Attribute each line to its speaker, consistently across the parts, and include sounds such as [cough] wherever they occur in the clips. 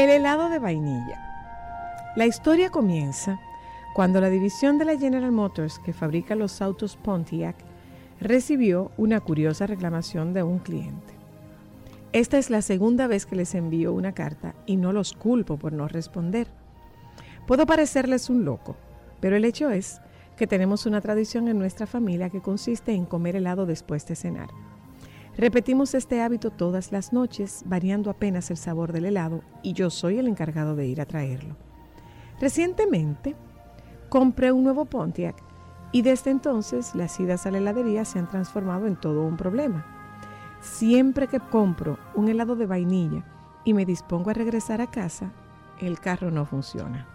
Speaker 1: El helado de vainilla. La historia comienza cuando la división de la General Motors que fabrica los autos Pontiac recibió una curiosa reclamación de un cliente. Esta es la segunda vez que les envío una carta y no los culpo por no responder. Puedo parecerles un loco, pero el hecho es que tenemos una tradición en nuestra familia que consiste en comer helado después de cenar. Repetimos este hábito todas las noches, variando apenas el sabor del helado, y yo soy el encargado de ir a traerlo. Recientemente compré un nuevo Pontiac y desde entonces las idas a la heladería se han transformado en todo un problema. Siempre que compro un helado de vainilla y me dispongo a regresar a casa, el carro no funciona.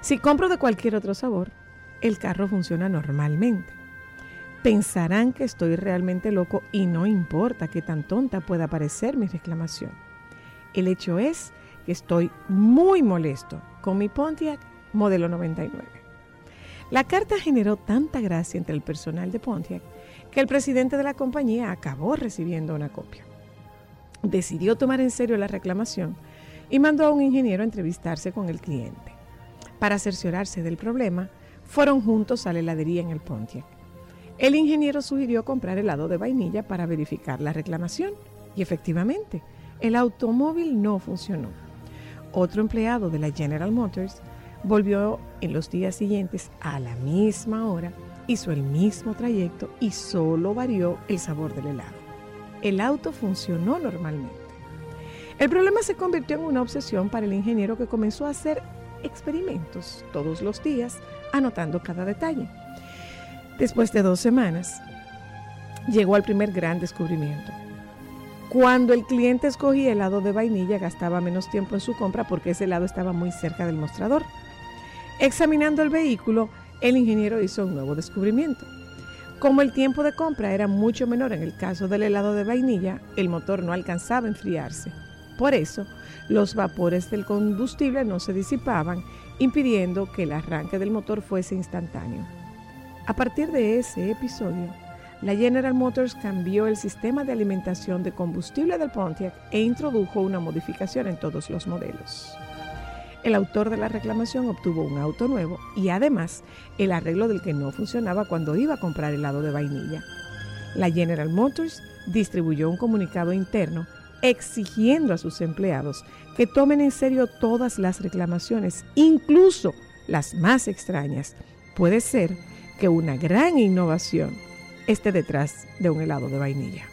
Speaker 1: Si compro de cualquier otro sabor, el carro funciona normalmente pensarán que estoy realmente loco y no importa qué tan tonta pueda parecer mi reclamación. El hecho es que estoy muy molesto con mi Pontiac modelo 99. La carta generó tanta gracia entre el personal de Pontiac que el presidente de la compañía acabó recibiendo una copia. Decidió tomar en serio la reclamación y mandó a un ingeniero a entrevistarse con el cliente. Para cerciorarse del problema, fueron juntos a la heladería en el Pontiac. El ingeniero sugirió comprar helado de vainilla para verificar la reclamación y efectivamente, el automóvil no funcionó. Otro empleado de la General Motors volvió en los días siguientes a la misma hora, hizo el mismo trayecto y solo varió el sabor del helado. El auto funcionó normalmente. El problema se convirtió en una obsesión para el ingeniero que comenzó a hacer experimentos todos los días, anotando cada detalle. Después de dos semanas, llegó al primer gran descubrimiento. Cuando el cliente escogía helado de vainilla, gastaba menos tiempo en su compra porque ese helado estaba muy cerca del mostrador. Examinando el vehículo, el ingeniero hizo un nuevo descubrimiento. Como el tiempo de compra era mucho menor en el caso del helado de vainilla, el motor no alcanzaba a enfriarse. Por eso, los vapores del combustible no se disipaban, impidiendo que el arranque del motor fuese instantáneo. A partir de ese episodio, la General Motors cambió el sistema de alimentación de combustible del Pontiac e introdujo una modificación en todos los modelos. El autor de la reclamación obtuvo un auto nuevo y además el arreglo del que no funcionaba cuando iba a comprar helado de vainilla. La General Motors distribuyó un comunicado interno exigiendo a sus empleados que tomen en serio todas las reclamaciones, incluso las más extrañas. Puede ser que una gran innovación esté detrás de un helado de vainilla.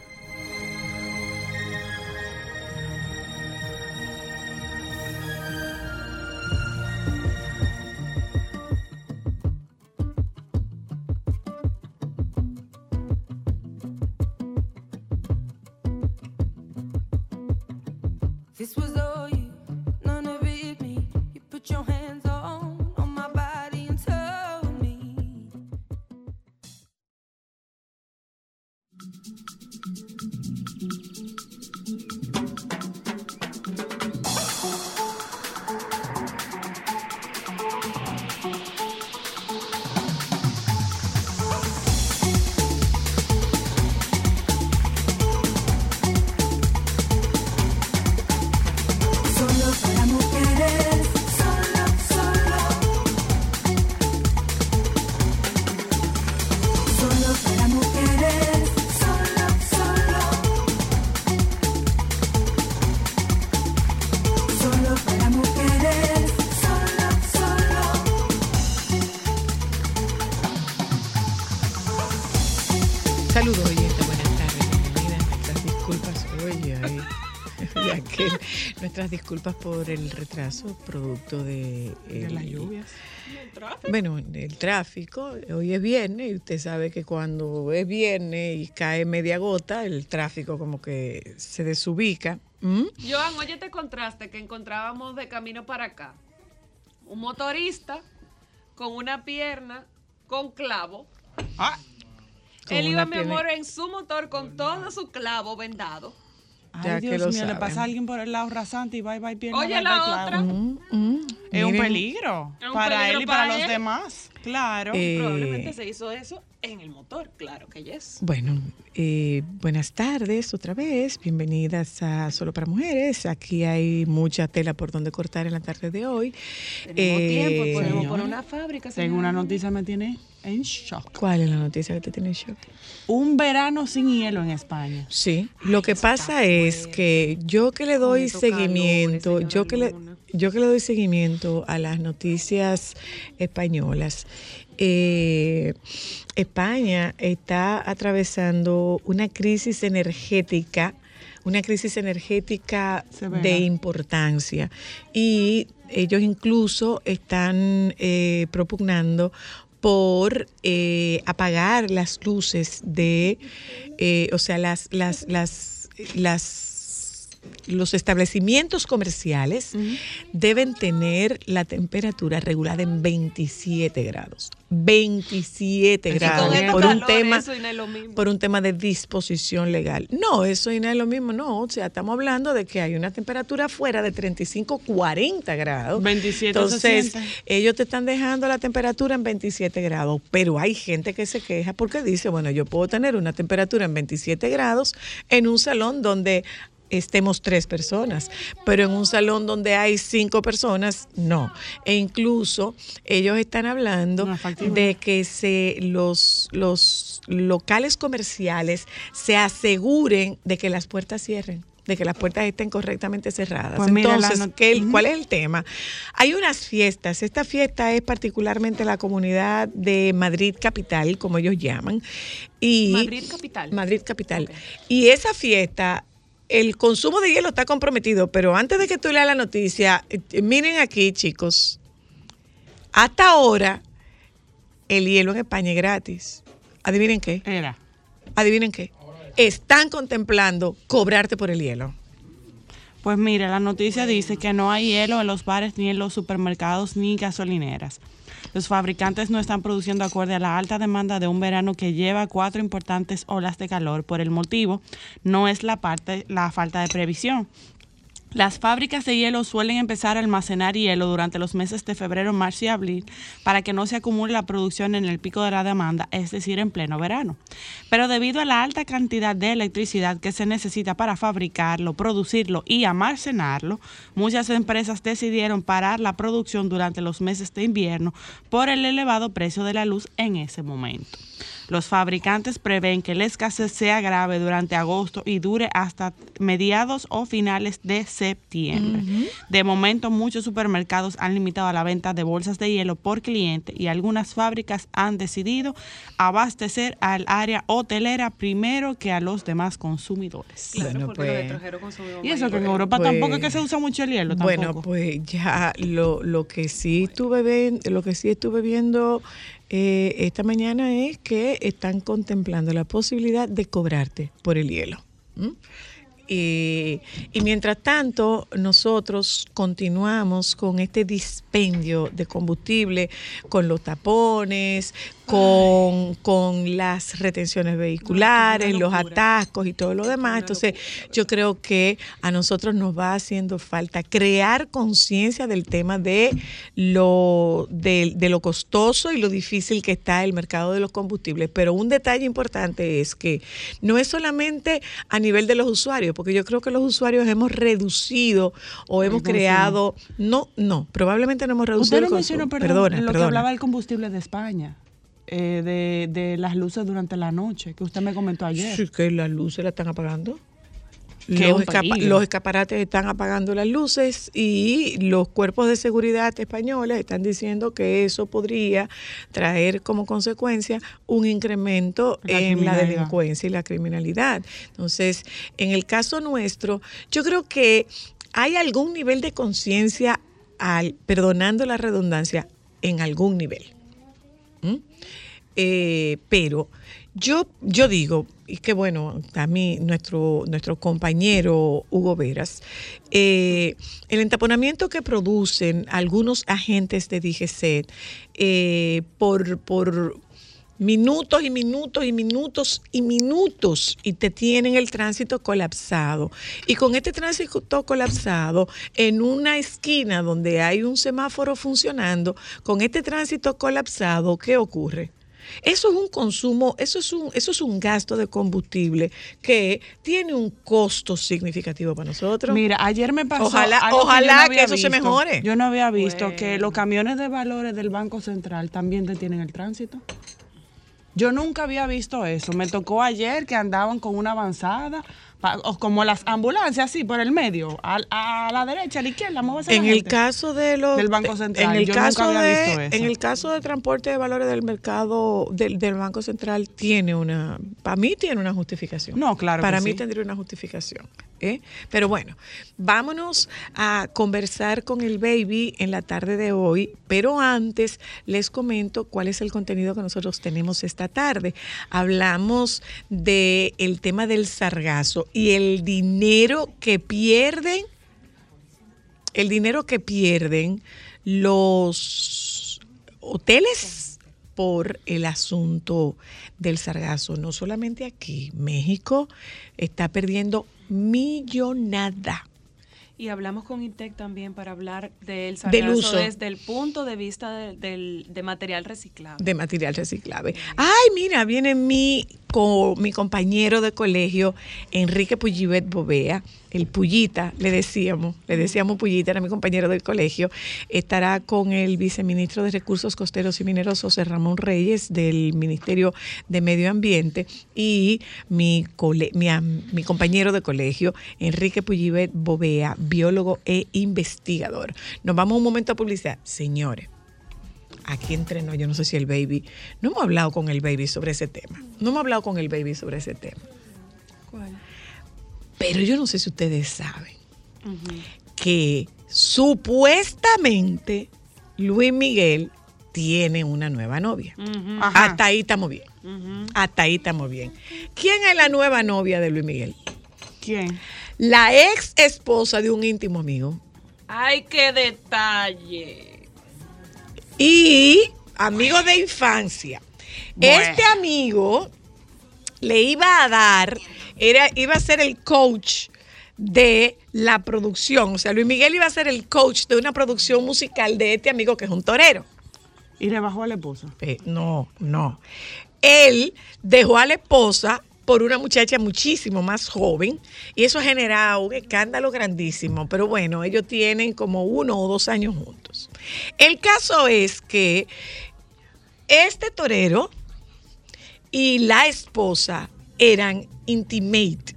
Speaker 1: Disculpas por el retraso, producto de,
Speaker 2: las lluvias.
Speaker 1: bueno, el tráfico. Hoy es viernes y usted sabe que cuando es viernes y cae media gota, el tráfico como que se desubica.
Speaker 2: ¿Mm? Joan, oye, te contraste que encontrábamos de camino para acá un motorista con una pierna con clavo. Ah. Él iba, mi amor, en su motor con todo su clavo vendado
Speaker 3: Ay, Dios mío, le pasa a alguien por el lado rasante y va y va y pierde.
Speaker 2: Oye, la otra.
Speaker 3: Mm, mm. es un peligro para él y para, los demás. Claro.
Speaker 2: Eh, Probablemente se hizo eso en el motor, claro que yes.
Speaker 1: Bueno, eh, buenas tardes otra vez. Bienvenidas a Solo para Mujeres. Aquí hay mucha tela por donde cortar en la tarde de hoy.
Speaker 2: Tenemos tiempo, eh, podemos poner una fábrica.
Speaker 3: Tengo una noticia me tiene en shock.
Speaker 1: ¿Cuál es la noticia que te tiene en shock?
Speaker 3: Un verano sin hielo en España.
Speaker 1: Sí, lo que pasa es que yo que le doy seguimiento, yo que le, yo que le doy seguimiento a las noticias españolas, eh, España está atravesando una crisis energética una crisis energética de importancia. Y ellos incluso están eh, propugnando por eh, apagar las luces de, o sea, las, las, las, las los establecimientos comerciales deben tener la temperatura regulada en 27 grados. 27 grados por un tema por un tema de disposición legal. No, eso no es lo mismo, no, o sea, estamos hablando de que hay una temperatura fuera de 35 40 grados.
Speaker 3: 27
Speaker 1: Entonces, ellos te están dejando la temperatura en 27 grados, pero hay gente que se queja porque dice, bueno, yo puedo tener una temperatura en 27 grados en un salón donde estemos tres personas, pero en un salón donde hay cinco personas, no. E incluso ellos están hablando de que se los, los locales comerciales se aseguren de que las puertas cierren de que las puertas estén correctamente cerradas. Pues Entonces, ¿cuál es el tema? Hay unas fiestas. Esta fiesta es particularmente la comunidad de Madrid Capital, como ellos llaman. Y
Speaker 2: Madrid Capital.
Speaker 1: Madrid Capital. Y esa fiesta el consumo de hielo está comprometido, pero antes de que tú leas la noticia, eh, miren aquí, chicos. Hasta ahora, el hielo en España es gratis. ¿Adivinen qué?
Speaker 3: Era.
Speaker 1: ¿Adivinen qué? Están contemplando cobrarte por el hielo.
Speaker 3: Pues mire, la noticia dice que no hay hielo en los bares, ni en los supermercados, ni gasolineras. Los fabricantes no están produciendo acorde a la alta demanda de un verano que lleva cuatro importantes olas de calor. Por el motivo, no es la, parte, la falta de previsión, las fábricas de hielo suelen empezar a almacenar hielo durante los meses de febrero, marzo y abril para que no se acumule la producción en el pico de la demanda, es decir, en pleno verano. Pero debido a la alta cantidad de electricidad que se necesita para fabricarlo, producirlo y almacenarlo, muchas empresas decidieron parar la producción durante los meses de invierno por el elevado precio de la luz en ese momento. Los fabricantes prevén que la escasez sea grave durante agosto y dure hasta mediados o finales de septiembre. De momento, muchos supermercados han limitado la venta de bolsas de hielo por cliente y algunas fábricas han decidido abastecer al área hotelera primero que a los demás consumidores.
Speaker 2: Claro, pues,
Speaker 3: y eso que en Europa tampoco es que se usa mucho el hielo.
Speaker 1: Bueno, pues ya lo, lo que sí estuve lo que sí estuve viendo eh, esta mañana es que están contemplando la posibilidad de cobrarte por el hielo. Y mientras tanto, nosotros continuamos con este dispendio de combustible, con los tapones, con, con las retenciones vehiculares, los atascos y todo lo demás. Entonces, yo creo que a nosotros nos va haciendo falta crear conciencia del tema de lo, de, de lo costoso y lo difícil que está el mercado de los combustibles. Pero un detalle importante es que no es solamente a nivel de los usuarios, porque yo creo que los usuarios hemos reducido o hemos creado, no, no, probablemente no hemos reducido.
Speaker 3: Usted lo mencionó, perdón, lo que hablaba del combustible de España. Eh, de, de, las luces durante la noche, que usted me comentó ayer.
Speaker 1: Sí, que las luces la están apagando. Los, los, escaparates están apagando las luces y los cuerpos de seguridad españoles están diciendo que eso podría traer como consecuencia un incremento en la delincuencia y la criminalidad. Entonces, en el caso nuestro, yo creo que hay algún nivel de conciencia, perdonando la redundancia, en algún nivel. Eh, pero yo, yo digo, y que bueno, a mí, nuestro, nuestro compañero Hugo Veras, eh, el entaponamiento que producen algunos agentes de DGC eh, por, por minutos y minutos y minutos y minutos y te tienen el tránsito colapsado. Y con este tránsito colapsado, en una esquina donde hay un semáforo funcionando, con este tránsito colapsado, ¿qué ocurre? Eso es un consumo, eso es un, eso es un gasto de combustible que tiene un costo significativo para nosotros.
Speaker 3: Mira, ayer me pasó.
Speaker 1: Ojalá, ojalá que, eso se mejore.
Speaker 3: Yo no había visto que los camiones de valores del Banco Central también detienen el tránsito. Yo nunca había visto eso. Me tocó ayer que andaban con una avanzada como las ambulancias, así, por el medio, a, la derecha, a la izquierda,
Speaker 1: En el caso de los
Speaker 3: del Banco Central,
Speaker 1: en el caso de, En el caso de transporte de valores del mercado del, Banco Central tiene una, para mí tiene una justificación.
Speaker 3: No, claro.
Speaker 1: Para mí tendría una justificación. ¿eh? Pero bueno, vámonos a conversar con el baby en la tarde de hoy, pero antes les comento cuál es el contenido que nosotros tenemos esta tarde. Hablamos del el tema del sargazo y el dinero que pierden, el dinero que pierden los hoteles por el asunto del sargazo. No solamente aquí, México está perdiendo millonada.
Speaker 2: Y hablamos con INTEC también para hablar del sargazo desde el punto de vista de, de, material reciclable.
Speaker 1: De material reciclable. Ay, mira, viene mi con mi compañero de colegio, Enrique Puyibet Bovea, el Pullita, le decíamos, le decíamos Pullita, era mi compañero del colegio, estará con el viceministro de Recursos Costeros y Mineros, José Ramón Reyes, del Ministerio de Medio Ambiente, y mi, mi, mi compañero de colegio, Enrique Puyibet Bovea, biólogo e investigador. Nos vamos un momento a publicidad. Señores, aquí entrenó, yo no sé si el baby, no hemos hablado con el baby sobre ese tema. No hemos hablado con el baby sobre ese tema. ¿Cuál? Pero yo no sé si ustedes saben que supuestamente Luis Miguel tiene una nueva novia. Hasta ahí estamos bien. Hasta ahí estamos bien. ¿Quién es la nueva novia de Luis Miguel?
Speaker 3: ¿Quién?
Speaker 1: La ex esposa de un íntimo amigo.
Speaker 2: ¡Ay, qué detalle!
Speaker 1: Y amigo de infancia. Este amigo le iba a dar, era, iba a ser el coach de la producción. O sea, Luis Miguel iba a ser el coach de una producción musical de este amigo que es un torero.
Speaker 3: ¿Y le bajó a la esposa?
Speaker 1: Eh, no, no. Él dejó a la esposa por una muchacha muchísimo más joven y eso ha generado un escándalo grandísimo, pero bueno, ellos tienen como uno o dos años juntos. El caso es que este torero y la esposa eran intimate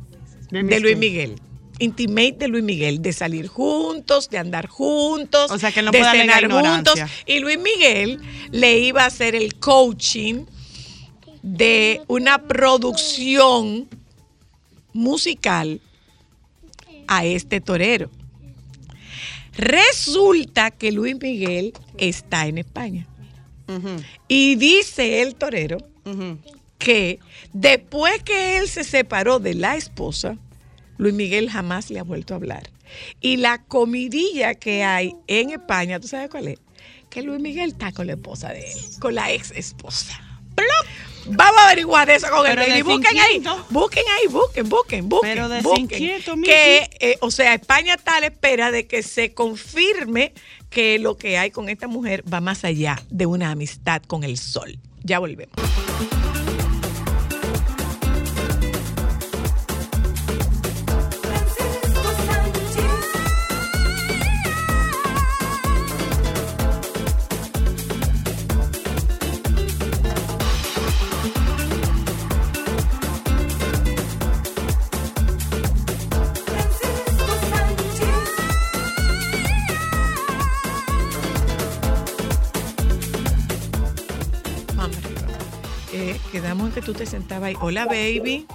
Speaker 1: de, Luis Miguel intimate de Luis Miguel, de salir juntos, de andar juntos,
Speaker 3: o sea, que no
Speaker 1: de cenar juntos. Y Luis Miguel le iba a hacer el coaching de una producción musical a este torero. Resulta que Luis Miguel está en España. Y dice el torero que después que él se separó de la esposa, Luis Miguel jamás le ha vuelto a hablar. Y la comidilla que hay en España, ¿tú sabes cuál es? Que Luis Miguel está con la esposa de él, con la ex esposa. Vamos a averiguar eso con
Speaker 3: Pero
Speaker 1: el baby. Busquen ahí, busquen ahí, busquen, busquen, busquen.
Speaker 3: Pero de
Speaker 1: busquen. Que, eh, o sea, España está a la espera de que se confirme que lo que hay con esta mujer va más allá de una amistad con el sol. Ya volvemos. Tú te sentabas ahí. Hola, baby.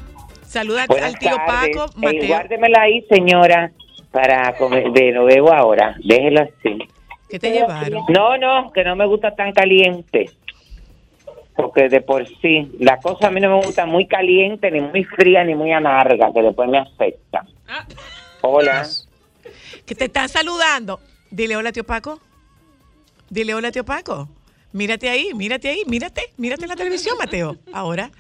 Speaker 1: Saluda
Speaker 4: Buenas
Speaker 1: al tío
Speaker 4: tardes.
Speaker 1: Paco,
Speaker 4: Eh,
Speaker 1: Mateo.
Speaker 4: guárdemela ahí, señora, para comer. De lo bebo ahora. Déjelo así.
Speaker 1: ¿Qué te llevaron?
Speaker 4: No, no, que no me gusta tan caliente. Porque de por sí, la cosa a mí no me gusta muy caliente, ni muy fría, ni muy amarga, que después me afecta.
Speaker 2: Ah,
Speaker 4: Hola.
Speaker 1: Que te están saludando. Dile hola, tío Paco. Dile hola, tío Paco. Mírate ahí, mírate ahí, mírate, mírate en la televisión, Mateo. Ahora,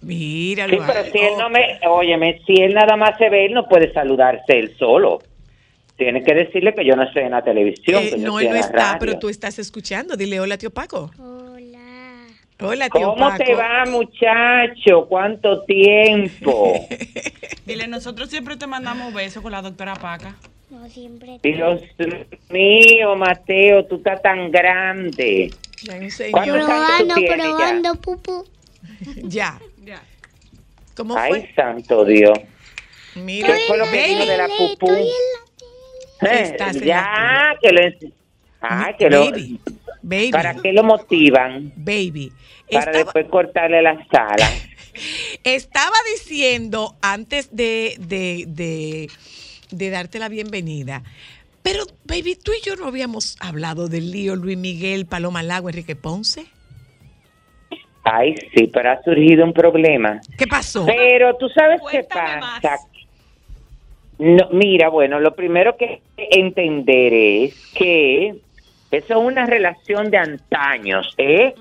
Speaker 1: míralo.
Speaker 4: Sí, pero
Speaker 1: ahí.
Speaker 4: si él no me, óyeme, si él nada más se ve, él no puede saludarse él solo. Tiene que decirle que yo no estoy en la televisión.
Speaker 1: Eh,
Speaker 4: que yo
Speaker 1: no, él no está,
Speaker 4: radio.
Speaker 1: pero tú estás escuchando. Dile hola, tío Paco.
Speaker 5: Hola.
Speaker 1: Hola, tío
Speaker 4: ¿Cómo
Speaker 1: Paco.
Speaker 4: te va, muchacho? ¿Cuánto tiempo? [laughs]
Speaker 3: Dile, nosotros siempre te mandamos besos con la doctora Paca.
Speaker 5: No siempre.
Speaker 4: Dios mío, Mateo, tú estás tan grande.
Speaker 1: Ya hay un señor.
Speaker 4: ¿Cuántos años tú
Speaker 5: Probando,
Speaker 4: tienes ya?
Speaker 5: probando, pupu. [laughs]
Speaker 1: Ya.
Speaker 2: ya.
Speaker 1: ¿Cómo
Speaker 4: Ay,
Speaker 1: fue?
Speaker 4: santo Dios.
Speaker 1: Mira,
Speaker 4: ¿Qué fue lo que dijo de la pupú? Eh, ya, que lo... Ah, que lo...
Speaker 1: Baby, baby,
Speaker 4: ¿Para qué lo motivan?
Speaker 1: baby.
Speaker 4: Para
Speaker 1: Estaba,
Speaker 4: después cortarle la sala. [laughs]
Speaker 1: estaba diciendo antes de, de, de, de darte la bienvenida, pero, baby, tú y yo no habíamos hablado del lío Luis Miguel, Paloma Lago, Enrique Ponce.
Speaker 4: Ay, sí, pero ha surgido un problema.
Speaker 1: ¿Qué pasó?
Speaker 4: Pero tú sabes qué pasa.
Speaker 2: más.
Speaker 4: No, mira, bueno, lo primero que hay que entender es que eso es una relación de antaños, ¿eh?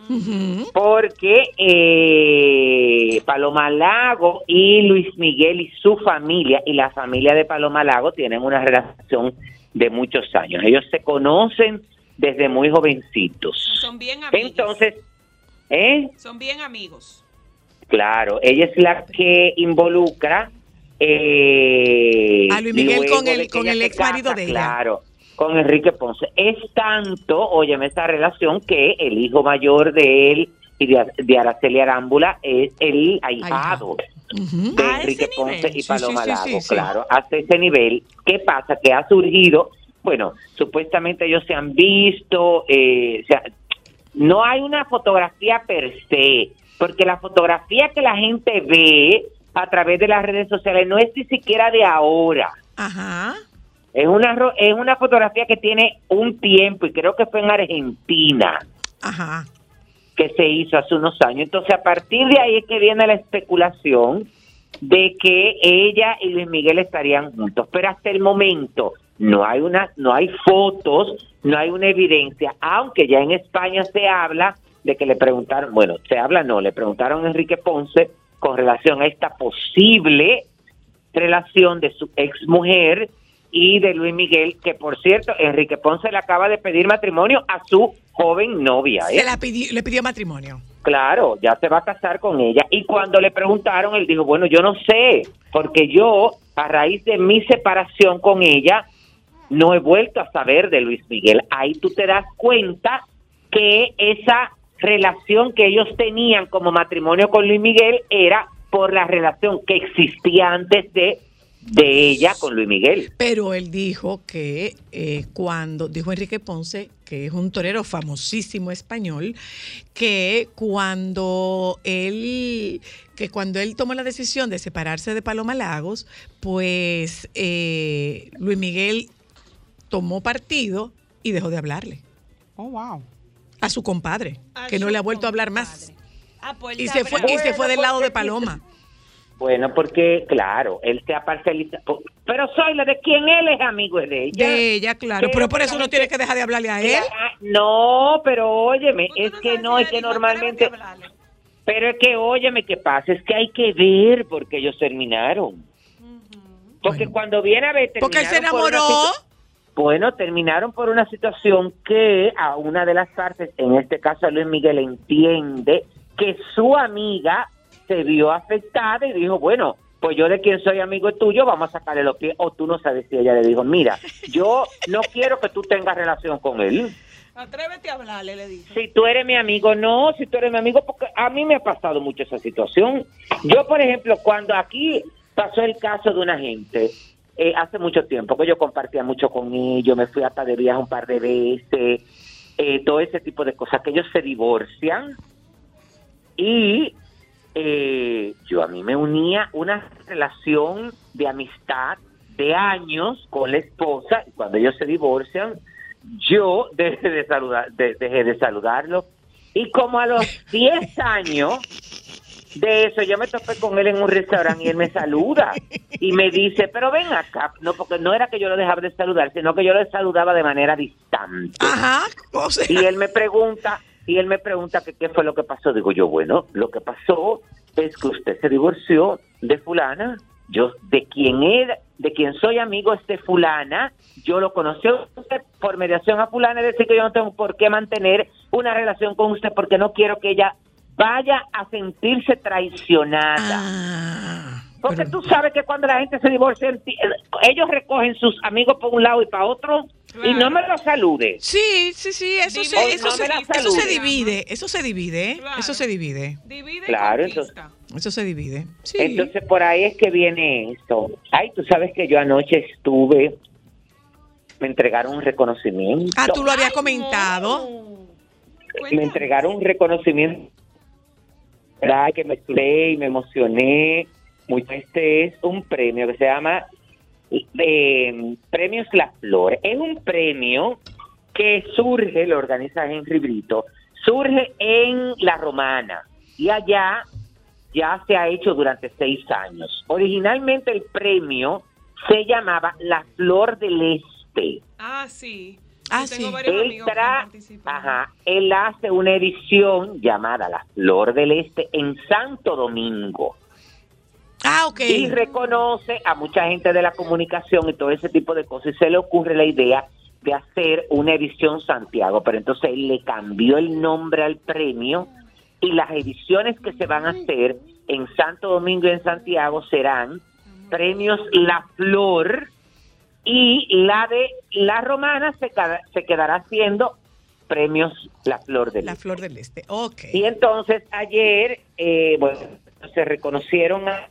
Speaker 4: Porque eh, Paloma Lago y Luis Miguel y su familia y la familia de Paloma Lago tienen una relación de muchos años. Ellos se conocen desde muy jovencitos.
Speaker 2: Son bien amigos.
Speaker 4: Entonces, ¿eh?
Speaker 2: Son bien amigos.
Speaker 4: Claro, ella es la que involucra eh,
Speaker 1: A Luis Miguel con el- con el ex marido
Speaker 4: casa,
Speaker 1: de ella.
Speaker 4: Claro, con Enrique Ponce. Es tanto, óyeme, esta relación que el hijo mayor de él y de, de Araceli Arámbula es el ahijado de
Speaker 3: ¿A
Speaker 4: Enrique Ponce
Speaker 3: nivel?
Speaker 4: y
Speaker 1: Sí,
Speaker 4: Paloma
Speaker 1: sí, sí,
Speaker 4: Lago,
Speaker 1: sí, sí.
Speaker 4: claro, hasta ese nivel. ¿Qué pasa? Que ha surgido, bueno, supuestamente ellos se han visto, eh, o sea, no hay una fotografía per se, porque la fotografía que la gente ve a través de las redes sociales no es ni siquiera de ahora.
Speaker 1: Ajá.
Speaker 4: Es una, es una fotografía que tiene un tiempo y creo que fue en Argentina
Speaker 1: Ajá.
Speaker 4: Que se hizo hace unos años. Entonces, a partir de ahí es que viene la especulación de que ella y Luis Miguel estarían juntos, pero hasta el momento no hay una, no hay fotos, no hay una evidencia, aunque ya en España se habla de que le preguntaron, bueno, se habla no, le preguntaron a Enrique Ponce con relación a esta posible relación de su ex mujer y de Luis Miguel, que por cierto, Enrique Ponce le acaba de pedir matrimonio a su joven novia. ¿eh?
Speaker 1: Se la pidió, le pidió matrimonio.
Speaker 4: Claro, ya se va a casar con ella. Y cuando le preguntaron, él dijo, bueno, yo no sé, porque yo, a raíz de mi separación con ella, no he vuelto a saber de Luis Miguel. Ahí tú te das cuenta que esa relación que ellos tenían como matrimonio con Luis Miguel era por la relación que existía antes de, de ella con Luis Miguel.
Speaker 1: Pero él dijo que eh, cuando, dijo Enrique Ponce, que es un torero famosísimo español, que cuando él, que cuando él tomó la decisión de separarse de Paloma Lagos, pues eh, Luis Miguel tomó partido y dejó de hablarle
Speaker 3: Oh, wow.
Speaker 1: a su compadre,
Speaker 2: A
Speaker 1: que no le ha vuelto a hablar más.
Speaker 2: Ah, pues
Speaker 1: Y se fue, y se fue del lado de Paloma. [laughs]
Speaker 4: Bueno, porque, claro, él se ha parcializado. Pero soy la de quien él es amigo es de ella.
Speaker 1: De ella, claro.
Speaker 4: Pero
Speaker 1: Pero por eso no
Speaker 4: gente-
Speaker 1: tiene que dejar de hablarle a él.
Speaker 4: No, pero óyeme, es
Speaker 2: no
Speaker 4: que no, es que normalmente... Pero es que, óyeme, ¿qué pasa? Es que hay que ver por qué ellos terminaron. Porque
Speaker 1: Bueno.
Speaker 4: cuando viene a ver...
Speaker 1: Porque él se enamoró.
Speaker 4: Bueno, terminaron por una situación que a una de las partes, en este caso a Luis Miguel, entiende que su amiga se vio afectada y dijo, bueno, pues yo de quien soy amigo tuyo, vamos a sacarle los pies. O tú no sabes si ella le dijo, mira, [laughs] yo no quiero que tú tengas relación con él.
Speaker 2: Atrévete a hablarle, le dijo.
Speaker 4: Si tú eres mi amigo, no, si tú eres mi amigo, porque a mí me ha pasado mucho esa situación. Yo, por ejemplo, cuando aquí pasó el caso de una gente, eh, hace mucho tiempo, que yo compartía mucho con ellos, me fui hasta de viaje un par de veces, eh, todo ese tipo de cosas, que ellos se divorcian y eh, yo a mí me unía una relación de amistad de años con la esposa y cuando ellos se divorcian yo [laughs] dejé de saludar de- dejé de saludarlo y como a los [laughs] 10 años de eso yo me topé con él en un restaurante y él me saluda y me dice pero ven acá no porque no era que yo lo dejaba de saludar sino que yo lo saludaba de manera distante.
Speaker 1: Ajá. O sea,
Speaker 4: y él me pregunta, y él me pregunta que qué fue lo que pasó. Digo yo, bueno, lo que pasó es que usted se divorció de fulana. Yo, de quien era, de quien soy amigo es de fulana. Yo lo conocí usted por mediación a fulana, es decir que yo no tengo por qué mantener una relación con usted porque no quiero que ella vaya a sentirse traicionada.
Speaker 1: ah,
Speaker 4: Porque
Speaker 1: pero-
Speaker 4: tú sabes que cuando la gente se divorcia, ellos recogen sus amigos por un lado y para otro y no me los salude.
Speaker 1: Sí, sí, sí, eso, se,
Speaker 4: no
Speaker 1: eso,
Speaker 4: me
Speaker 1: se, eso se divide, eso se divide, ¿eh?
Speaker 2: Claro.
Speaker 1: eso se divide,
Speaker 2: Divide
Speaker 4: Claro,
Speaker 2: conquista.
Speaker 1: eso se divide. Sí.
Speaker 4: Entonces por ahí es que viene esto. Ay, tú sabes que yo anoche estuve, me entregaron un reconocimiento.
Speaker 1: ah, tú lo habías
Speaker 2: Ay,
Speaker 1: comentado.
Speaker 2: no.
Speaker 4: Me entregaron un reconocimiento. Ay, que me estudié y me emocioné. Mucho. Este es un premio que se llama eh, Premios La Flor. Es un premio que surge, lo organiza Henry Brito, surge en La Romana y allá ya se ha hecho durante seis años. Originalmente el premio se llamaba La Flor del Este.
Speaker 2: Ah, sí.
Speaker 1: Ah,
Speaker 2: tengo
Speaker 1: sí.
Speaker 2: varios
Speaker 4: Él, tra- ajá, él hace una edición llamada La Flor del Este en Santo Domingo
Speaker 1: Ah, ok.
Speaker 4: y reconoce a mucha gente de la comunicación y todo ese tipo de cosas y se le ocurre la idea de hacer una edición Santiago, pero entonces él le cambió el nombre al premio y las ediciones que se van a hacer en Santo Domingo y en Santiago serán premios La Flor y la de La Romana se, se quedará haciendo premios La Flor del
Speaker 1: La
Speaker 4: Este.
Speaker 1: flor del este. Ok.
Speaker 4: Y entonces ayer, eh, bueno, se reconocieron a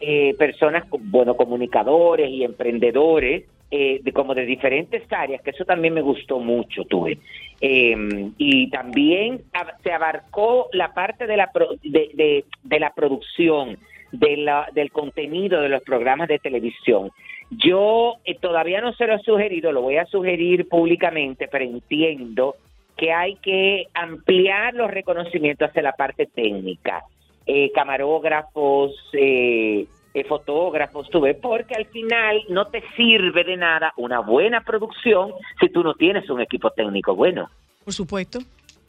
Speaker 4: eh, personas, bueno, comunicadores y emprendedores, eh, de, como de diferentes áreas, que eso también me gustó mucho, tuve. Eh, y también se abarcó la parte de la, pro- de la producción, de la, del contenido de los programas de televisión. Yo eh, todavía no se lo he sugerido, lo voy a sugerir públicamente, pero entiendo que hay que ampliar los reconocimientos hacia la parte técnica. Eh, camarógrafos, eh, eh, fotógrafos, tú ves, porque al final no te sirve de nada una buena producción si tú no tienes un equipo técnico bueno.
Speaker 1: Por supuesto.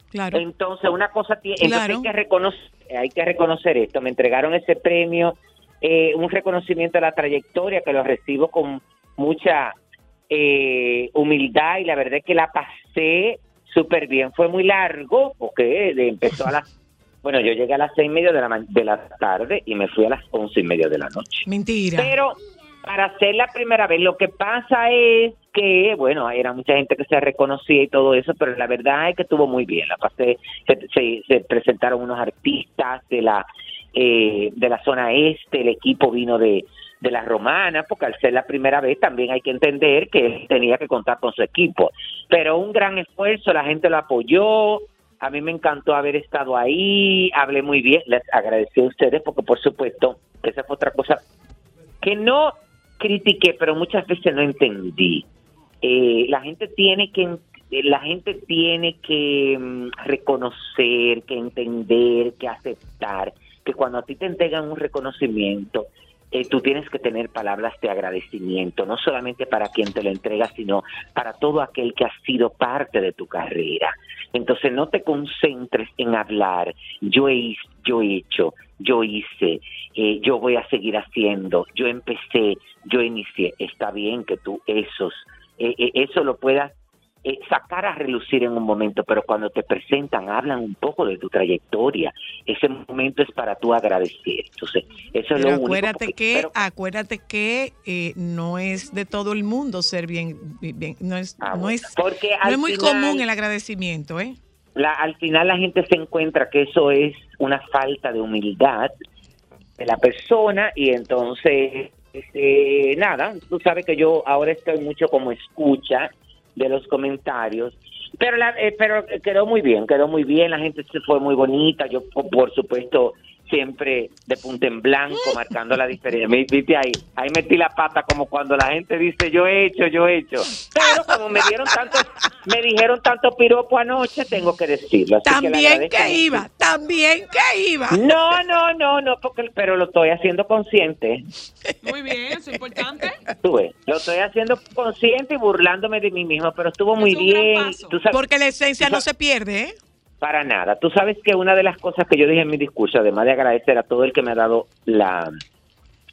Speaker 1: Claro.
Speaker 4: Entonces, una cosa tiene,
Speaker 1: Claro.
Speaker 4: hay que reconocer, hay que reconocer esto. Me entregaron ese premio, eh, un reconocimiento a la trayectoria que lo recibo con mucha eh, humildad y la verdad es que la pasé súper bien. Fue muy largo porque eh, empezó a las, [laughs] bueno, yo llegué a las seis y media de la, de la tarde y me fui a las once y media de la noche.
Speaker 1: Mentira.
Speaker 4: Pero para hacer la primera vez, lo que pasa es que, bueno, era mucha gente que se reconocía y todo eso, pero la verdad es que estuvo muy bien. La pasé, se, se- se presentaron unos artistas de la eh, de la zona este, el equipo vino de, de la romana, porque al ser la primera vez también hay que entender que él tenía que contar con su equipo. Pero un gran esfuerzo, la gente lo apoyó, a mí me encantó haber estado ahí, hablé muy bien, les agradecí a ustedes porque por supuesto esa fue otra cosa que no critiqué, pero muchas veces no entendí. Eh, la gente tiene que eh, la gente tiene que mm, reconocer, que entender, que aceptar que cuando a ti te entregan un reconocimiento, eh, tú tienes que tener palabras de agradecimiento, no solamente para quien te lo entrega, sino para todo aquel que ha sido parte de tu carrera. Entonces no te concentres en hablar, yo he, yo he hecho, yo hice, eh, yo voy a seguir haciendo, yo empecé, yo inicié. Está bien que tú esos, eh, eh, eso lo puedas eh, sacar a relucir en un momento, pero cuando te presentan, hablan un poco de tu trayectoria. Ese momento es para tú agradecer. Entonces, eso es
Speaker 1: Pero
Speaker 4: lo único.
Speaker 1: acuérdate
Speaker 4: porque-
Speaker 1: que,
Speaker 4: pero-
Speaker 1: acuérdate que eh, no es de todo el mundo ser bien, bien- no es,
Speaker 4: Ah,
Speaker 1: no es,
Speaker 4: Porque
Speaker 1: no es muy
Speaker 4: final-
Speaker 1: común el agradecimiento, ¿eh?
Speaker 4: la, al final la gente se encuentra que eso es una falta de humildad de la persona y entonces este, nada, tú sabes que yo ahora estoy mucho como escucha de los comentarios, pero la, eh, pero quedó muy bien, quedó muy bien, la gente se fue muy bonita, yo por, supuesto siempre de punta en blanco, marcando la diferencia. Me viste ahí, ahí metí la pata como cuando la gente dice yo he hecho, yo he hecho. Pero como me dieron tanto, me dijeron tanto piropo anoche, tengo que decirlo. así
Speaker 1: También que iba, también que iba.
Speaker 4: No, no, no, no, porque, pero lo estoy haciendo consciente.
Speaker 2: Muy bien, eso es importante.
Speaker 4: Tú ves, lo estoy haciendo consciente y burlándome de mí mismo, pero estuvo muy
Speaker 2: Es
Speaker 4: bien.
Speaker 2: paso.
Speaker 4: Tú sabes-
Speaker 1: Porque la esencia
Speaker 4: tú
Speaker 1: no se pierde, ¿eh?
Speaker 4: Para nada. Tú sabes que una de las cosas que yo dije en mi discurso, además de agradecer a todo el que me ha dado la,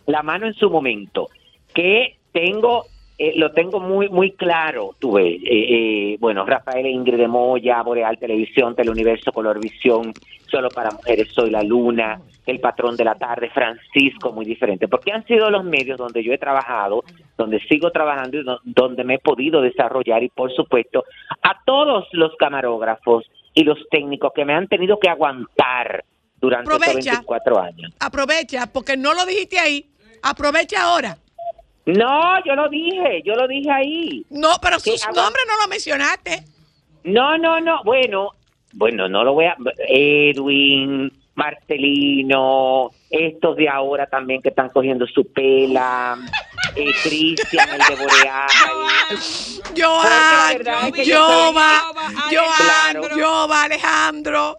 Speaker 4: la mano en su momento, que tengo, eh, lo tengo muy muy claro, tú eh, eh, bueno, Rafael e Ingrid de Moya, Boreal Televisión, Teleuniverso, Colorvisión, Solo para Mujeres, Soy la Luna, El Patrón de la Tarde, Francisco, muy diferente, porque han sido los medios donde yo he trabajado, donde sigo trabajando y do- donde me he podido desarrollar y por supuesto a todos los camarógrafos y los técnicos que me han tenido que aguantar durante estos
Speaker 1: Aprovecha.
Speaker 4: 24 años.
Speaker 1: Aprovecha, porque no lo dijiste ahí. Aprovecha ahora.
Speaker 4: No, yo lo dije, yo lo dije ahí.
Speaker 1: No, pero
Speaker 4: ¿Qué
Speaker 1: sus nombres no lo mencionaste.
Speaker 4: No, no, no, bueno, bueno, no lo voy a... Edwin, Marcelino, estos de ahora también que están cogiendo su pela, [laughs] eh, Cristian, el de Boreal.
Speaker 1: Joan,
Speaker 4: que
Speaker 1: Jova, Joan. Jova, Alejandro.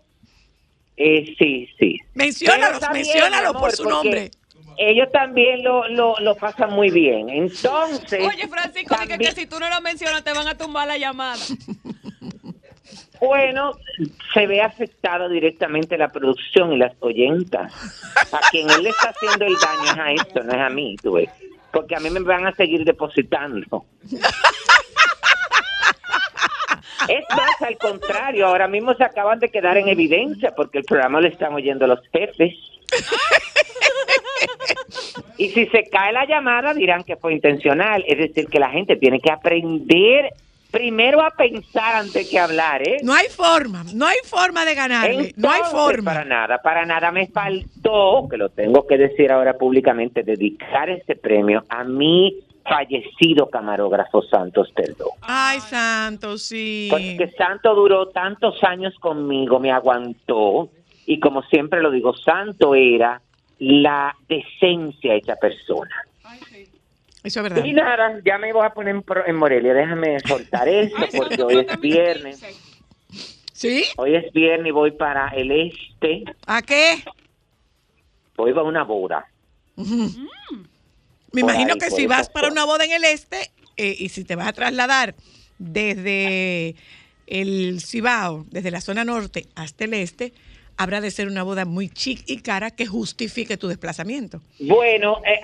Speaker 4: Eh, sí, sí.
Speaker 1: Menciónalos, menciónalos
Speaker 4: mi
Speaker 1: por
Speaker 4: amor,
Speaker 1: su nombre.
Speaker 4: Ellos también lo, lo, lo pasan muy bien. Entonces,
Speaker 2: Oye, Francisco, dije que
Speaker 4: también-
Speaker 2: si tú no lo mencionas te van a tumbar la llamada. [laughs]
Speaker 4: bueno, se ve afectada directamente la producción y las oyentas. A quien él le está haciendo el daño es a esto, no es a mí, tú ves. Porque a mí me van a seguir depositando. Es más, al contrario, ahora mismo se acaban de quedar en evidencia porque el programa lo están oyendo los jefes. Y si se cae la llamada dirán que fue intencional. Es decir, que la gente tiene que aprender primero a pensar antes que hablar, ¿eh?
Speaker 1: No hay forma, no hay forma de ganarle. no hay forma.
Speaker 4: Para nada, para nada me faltó, que lo tengo que decir ahora públicamente, dedicar este premio a mi fallecido camarógrafo Santos Perdón.
Speaker 1: Ay, santo, sí.
Speaker 4: Porque Santo duró tantos años conmigo, me aguantó, y como siempre lo digo, Santo era la decencia hecha persona.
Speaker 1: Eso es verdad.
Speaker 4: Y nada, ya me voy a poner en, Morelia, déjame soltar esto,
Speaker 2: Ay,
Speaker 4: porque hoy es viernes.
Speaker 1: ¿Sí?
Speaker 4: Hoy es viernes y voy para el este,
Speaker 1: ¿A qué?
Speaker 4: voy para una boda.
Speaker 1: Me
Speaker 4: Por
Speaker 1: imagino
Speaker 4: ahí,
Speaker 1: que si vas para una boda en el este eh, y si te vas a trasladar desde el Cibao, desde la zona norte hasta el este, habrá de ser una boda muy chic y cara que justifique tu desplazamiento.
Speaker 4: Bueno, eh,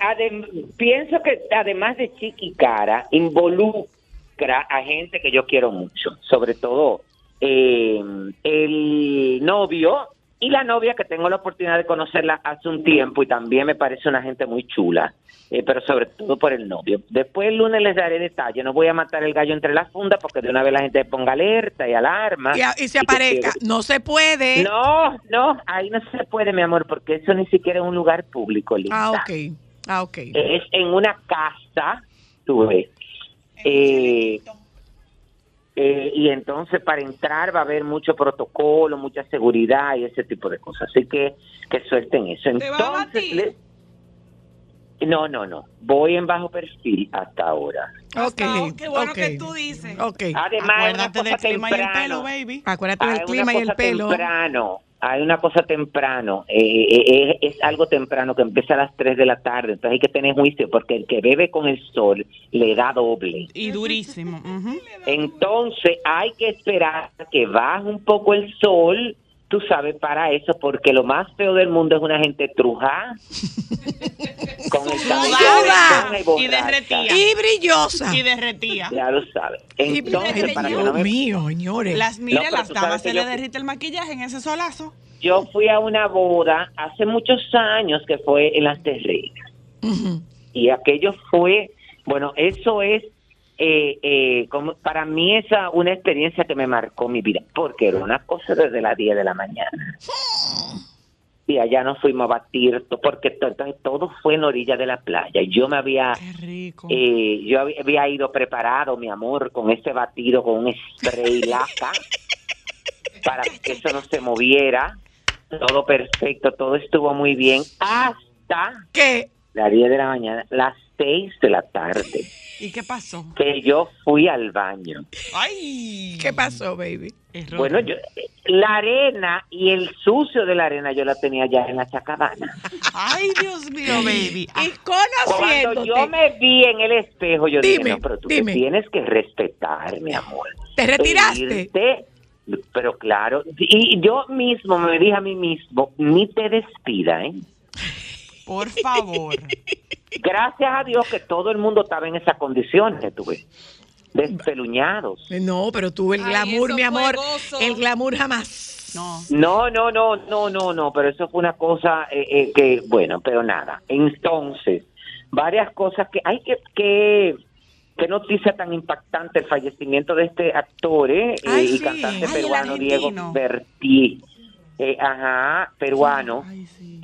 Speaker 4: pienso que además de Chiqui Cara, involucra a gente que yo quiero mucho, sobre todo eh, el novio y la novia que tengo la oportunidad de conocerla hace un tiempo y también me parece una gente muy chula, eh, pero sobre todo por el novio. Después el lunes les daré detalles, no voy a matar el gallo entre las fundas porque de una vez la gente ponga alerta y alarma.
Speaker 1: Y, a- y se aparezca. No se puede.
Speaker 4: No, no, ahí no se puede, mi amor, porque eso ni siquiera es un lugar público, linda.
Speaker 1: Ah, ok. Ah, ok.
Speaker 4: Es en una casa, tú ves. Eh, eh, y entonces para entrar va a haber mucho protocolo, mucha seguridad y ese tipo de cosas. Así que que suelten eso.
Speaker 2: ¿Te vas a
Speaker 4: Entonces, no, no, no. Voy en bajo perfil hasta ahora.
Speaker 1: Ok.
Speaker 2: Qué bueno
Speaker 1: ok,
Speaker 2: que tú dices.
Speaker 1: Ok.
Speaker 4: Además,
Speaker 3: Acuérdate del clima y el pelo, baby.
Speaker 1: Acuérdate
Speaker 4: Ah,
Speaker 1: del clima y el pelo.
Speaker 4: temprano. Hay una cosa temprano, eh, eh, eh, es algo temprano que empieza a las 3 de la tarde, entonces hay que tener juicio porque el que bebe con el sol le da doble.
Speaker 3: Y durísimo.
Speaker 4: Entonces hay que esperar que baje un poco el sol, tú sabes, para eso, porque lo más feo del mundo es una gente truja [laughs] con el cabello
Speaker 3: y
Speaker 4: borracha.
Speaker 3: derretía.
Speaker 1: Y brillosa. [laughs]
Speaker 3: Y derretía.
Speaker 4: Ya lo sabes. Entonces, para que no me
Speaker 1: mío, señores.
Speaker 3: Las mire,
Speaker 4: pero
Speaker 3: las damas se
Speaker 4: yo-
Speaker 3: le derrite el maquillaje en ese solazo.
Speaker 4: Yo fui a una boda hace muchos años que fue en las terrenas. Y aquello fue, bueno, eso es, eh, eh, como para mí esa una experiencia que me marcó mi vida, porque era una cosa desde las 10 de la mañana. Y allá nos fuimos a batir, porque to- entonces todo fue en la orilla de la playa. Yo me había, eh, yo había, había ido preparado, mi amor, con ese batido, con un spray [laughs] laca, para que eso no se moviera. Todo perfecto, todo estuvo muy bien, hasta
Speaker 1: ¿Qué?
Speaker 4: las 10 de la mañana, las 6 de la tarde,
Speaker 3: ¿Y qué pasó?
Speaker 4: que yo fui al baño.
Speaker 3: ¡Ay!
Speaker 1: ¿Qué pasó, baby?
Speaker 3: Error.
Speaker 4: Bueno, yo, la arena y el sucio de la arena yo la tenía ya en la chacabana.
Speaker 3: ¡Ay, Dios mío, baby!
Speaker 1: Y
Speaker 4: Cuando
Speaker 1: conociéndote,
Speaker 4: yo me vi en el espejo, yo
Speaker 1: Dime,
Speaker 4: dije, no, pero tú me
Speaker 1: dime.
Speaker 4: tienes que respetar, mi amor.
Speaker 1: ¿te retiraste?
Speaker 4: Pero claro, y yo mismo me dije a mí mismo, ni te despida, ¿eh?
Speaker 3: por favor. [laughs]
Speaker 4: Gracias a Dios que todo el mundo estaba en esas condiciones, tú ves, despeluñados.
Speaker 1: No, pero tú el
Speaker 2: Ay,
Speaker 1: glamour, mi amor,
Speaker 2: gozo.
Speaker 1: el glamour jamás.
Speaker 3: No.
Speaker 4: No, no, no, no, no, no, pero eso fue una cosa eh, eh, que, bueno, pero nada. Entonces, varias cosas que hay que, que, qué noticia tan impactante el fallecimiento de este actor eh,
Speaker 1: Ay,
Speaker 4: eh, y
Speaker 1: sí.
Speaker 4: cantante
Speaker 3: Ay,
Speaker 4: peruano Diego
Speaker 3: argentino.
Speaker 4: Eh, ajá, peruano.
Speaker 3: Ay, sí.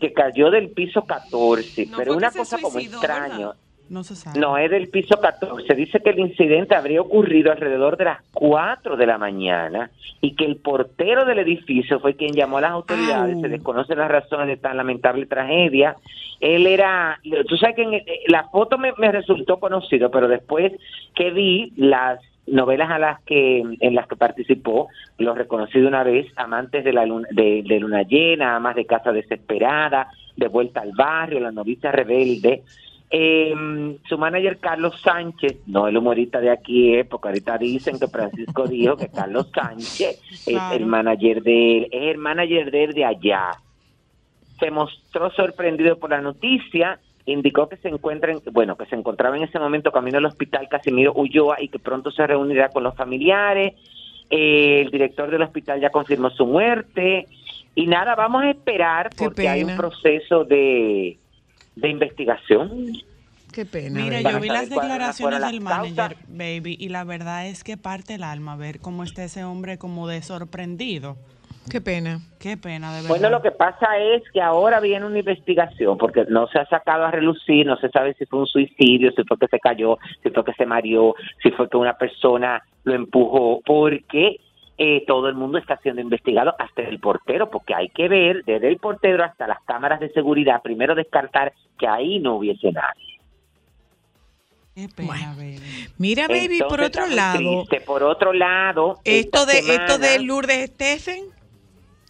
Speaker 4: Que cayó del piso 14,
Speaker 2: No
Speaker 4: pero una cosa como
Speaker 2: suicidó. ¿verdad?
Speaker 3: No se sabe.
Speaker 4: No, es del piso 14. Dice que el incidente habría ocurrido alrededor de las 4 de la mañana y que el portero del edificio fue quien llamó a las autoridades.
Speaker 3: Au.
Speaker 4: Se desconocen las razones de tan lamentable tragedia. Él era, tú sabes que en el- la foto me, me resultó conocido, pero después que vi las novelas a las que en las que participó, lo reconocí de una vez, amantes de la luna, de, de luna llena, amas de casa desesperada, de vuelta al barrio, la novicia rebelde. Eh, su manager Carlos Sánchez, no el humorista de aquí, eh, porque ahorita dicen que Francisco dijo que Carlos Sánchez es el manager de él, es el manager de él de allá. Se mostró sorprendido por la noticia, indicó que se encuentra, en- bueno, que se encontraba en ese momento camino al hospital Casimiro Ulloa y que pronto se reunirá con los familiares. Eh, el director del hospital ya confirmó su muerte y nada, vamos a esperar
Speaker 1: Qué
Speaker 4: porque hay un proceso de, de investigación.
Speaker 1: Qué pena.
Speaker 3: Mira, yo vi las declaraciones del manager, baby, y la verdad es que parte el alma ver cómo está ese hombre como de sorprendido.
Speaker 1: Qué pena.
Speaker 3: Qué pena, de verdad.
Speaker 4: Bueno, lo que pasa es que ahora viene una investigación porque no se ha sacado a relucir, no se sabe si fue un suicidio, si fue que se cayó, si fue que se mareó, si fue que una persona lo empujó, porque eh, todo el mundo está siendo investigado, hasta el portero, porque hay que ver desde el portero hasta las cámaras de seguridad, primero descartar que ahí no hubiese nadie.
Speaker 3: Qué pena,
Speaker 1: Bueno.
Speaker 3: baby.
Speaker 1: Mira, baby, por otro lado,
Speaker 4: triste. Por otro lado,
Speaker 1: esto de esto de Lourdes Stephen,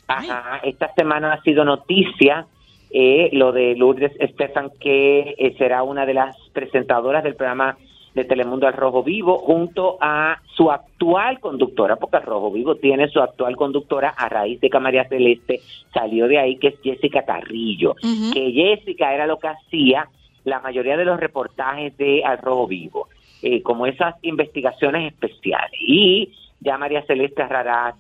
Speaker 4: Ajá, esta semana ha sido noticia eh, lo de Lourdes Estefan, que eh, será una de las presentadoras del programa de Telemundo al Rojo Vivo, junto a su actual conductora, porque el Rojo Vivo tiene su actual conductora a raíz de que María Celeste salió de ahí, que es Jessica Carrillo, que Jessica era lo que hacía la mayoría de los reportajes de Al Rojo Vivo, eh, como esas investigaciones especiales. Y ya María Celeste Raraz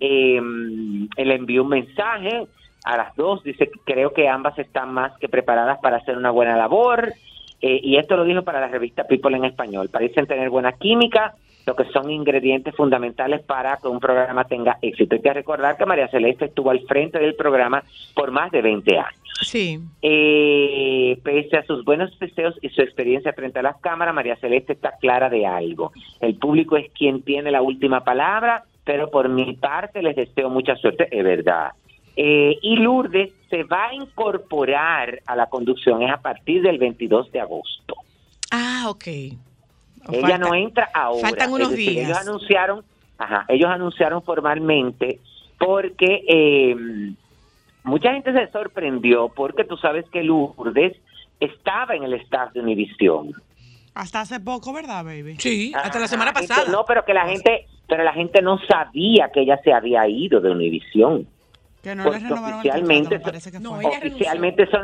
Speaker 4: eh, le envió un mensaje a las dos, dice que creo que ambas están más que preparadas para hacer una buena labor, eh, y esto lo dijo para la revista People en español, parecen tener buena química, lo que son ingredientes fundamentales para que un programa tenga éxito. Hay que recordar que María Celeste estuvo al frente del programa por más de 20 años.
Speaker 1: sí.
Speaker 4: Eh, pese a sus buenos deseos y su experiencia frente a las cámaras, María Celeste está clara de algo. El público es quien tiene la última palabra, pero por mi parte les deseo mucha suerte, es verdad. Eh, y Lourdes se va a incorporar a la conducción, es a partir del 22 de agosto.
Speaker 1: Ah, ok.
Speaker 4: Ella
Speaker 1: Falta-
Speaker 4: no entra ahora.
Speaker 1: faltan unos
Speaker 4: decir,
Speaker 1: días.
Speaker 4: Ellos anunciaron, ajá, ellos anunciaron formalmente porque eh, mucha gente se sorprendió porque tú sabes que Lourdes estaba en el staff de Univisión.
Speaker 3: Hasta hace poco, ¿verdad, baby?
Speaker 1: Sí, hasta la semana pasada.
Speaker 4: No, pero que la gente, pero la gente no sabía que ella se había ido de Univisión.
Speaker 3: Que no le renovaron el
Speaker 4: oficialmente
Speaker 3: contrato, que
Speaker 1: No.
Speaker 4: Oficialmente eso,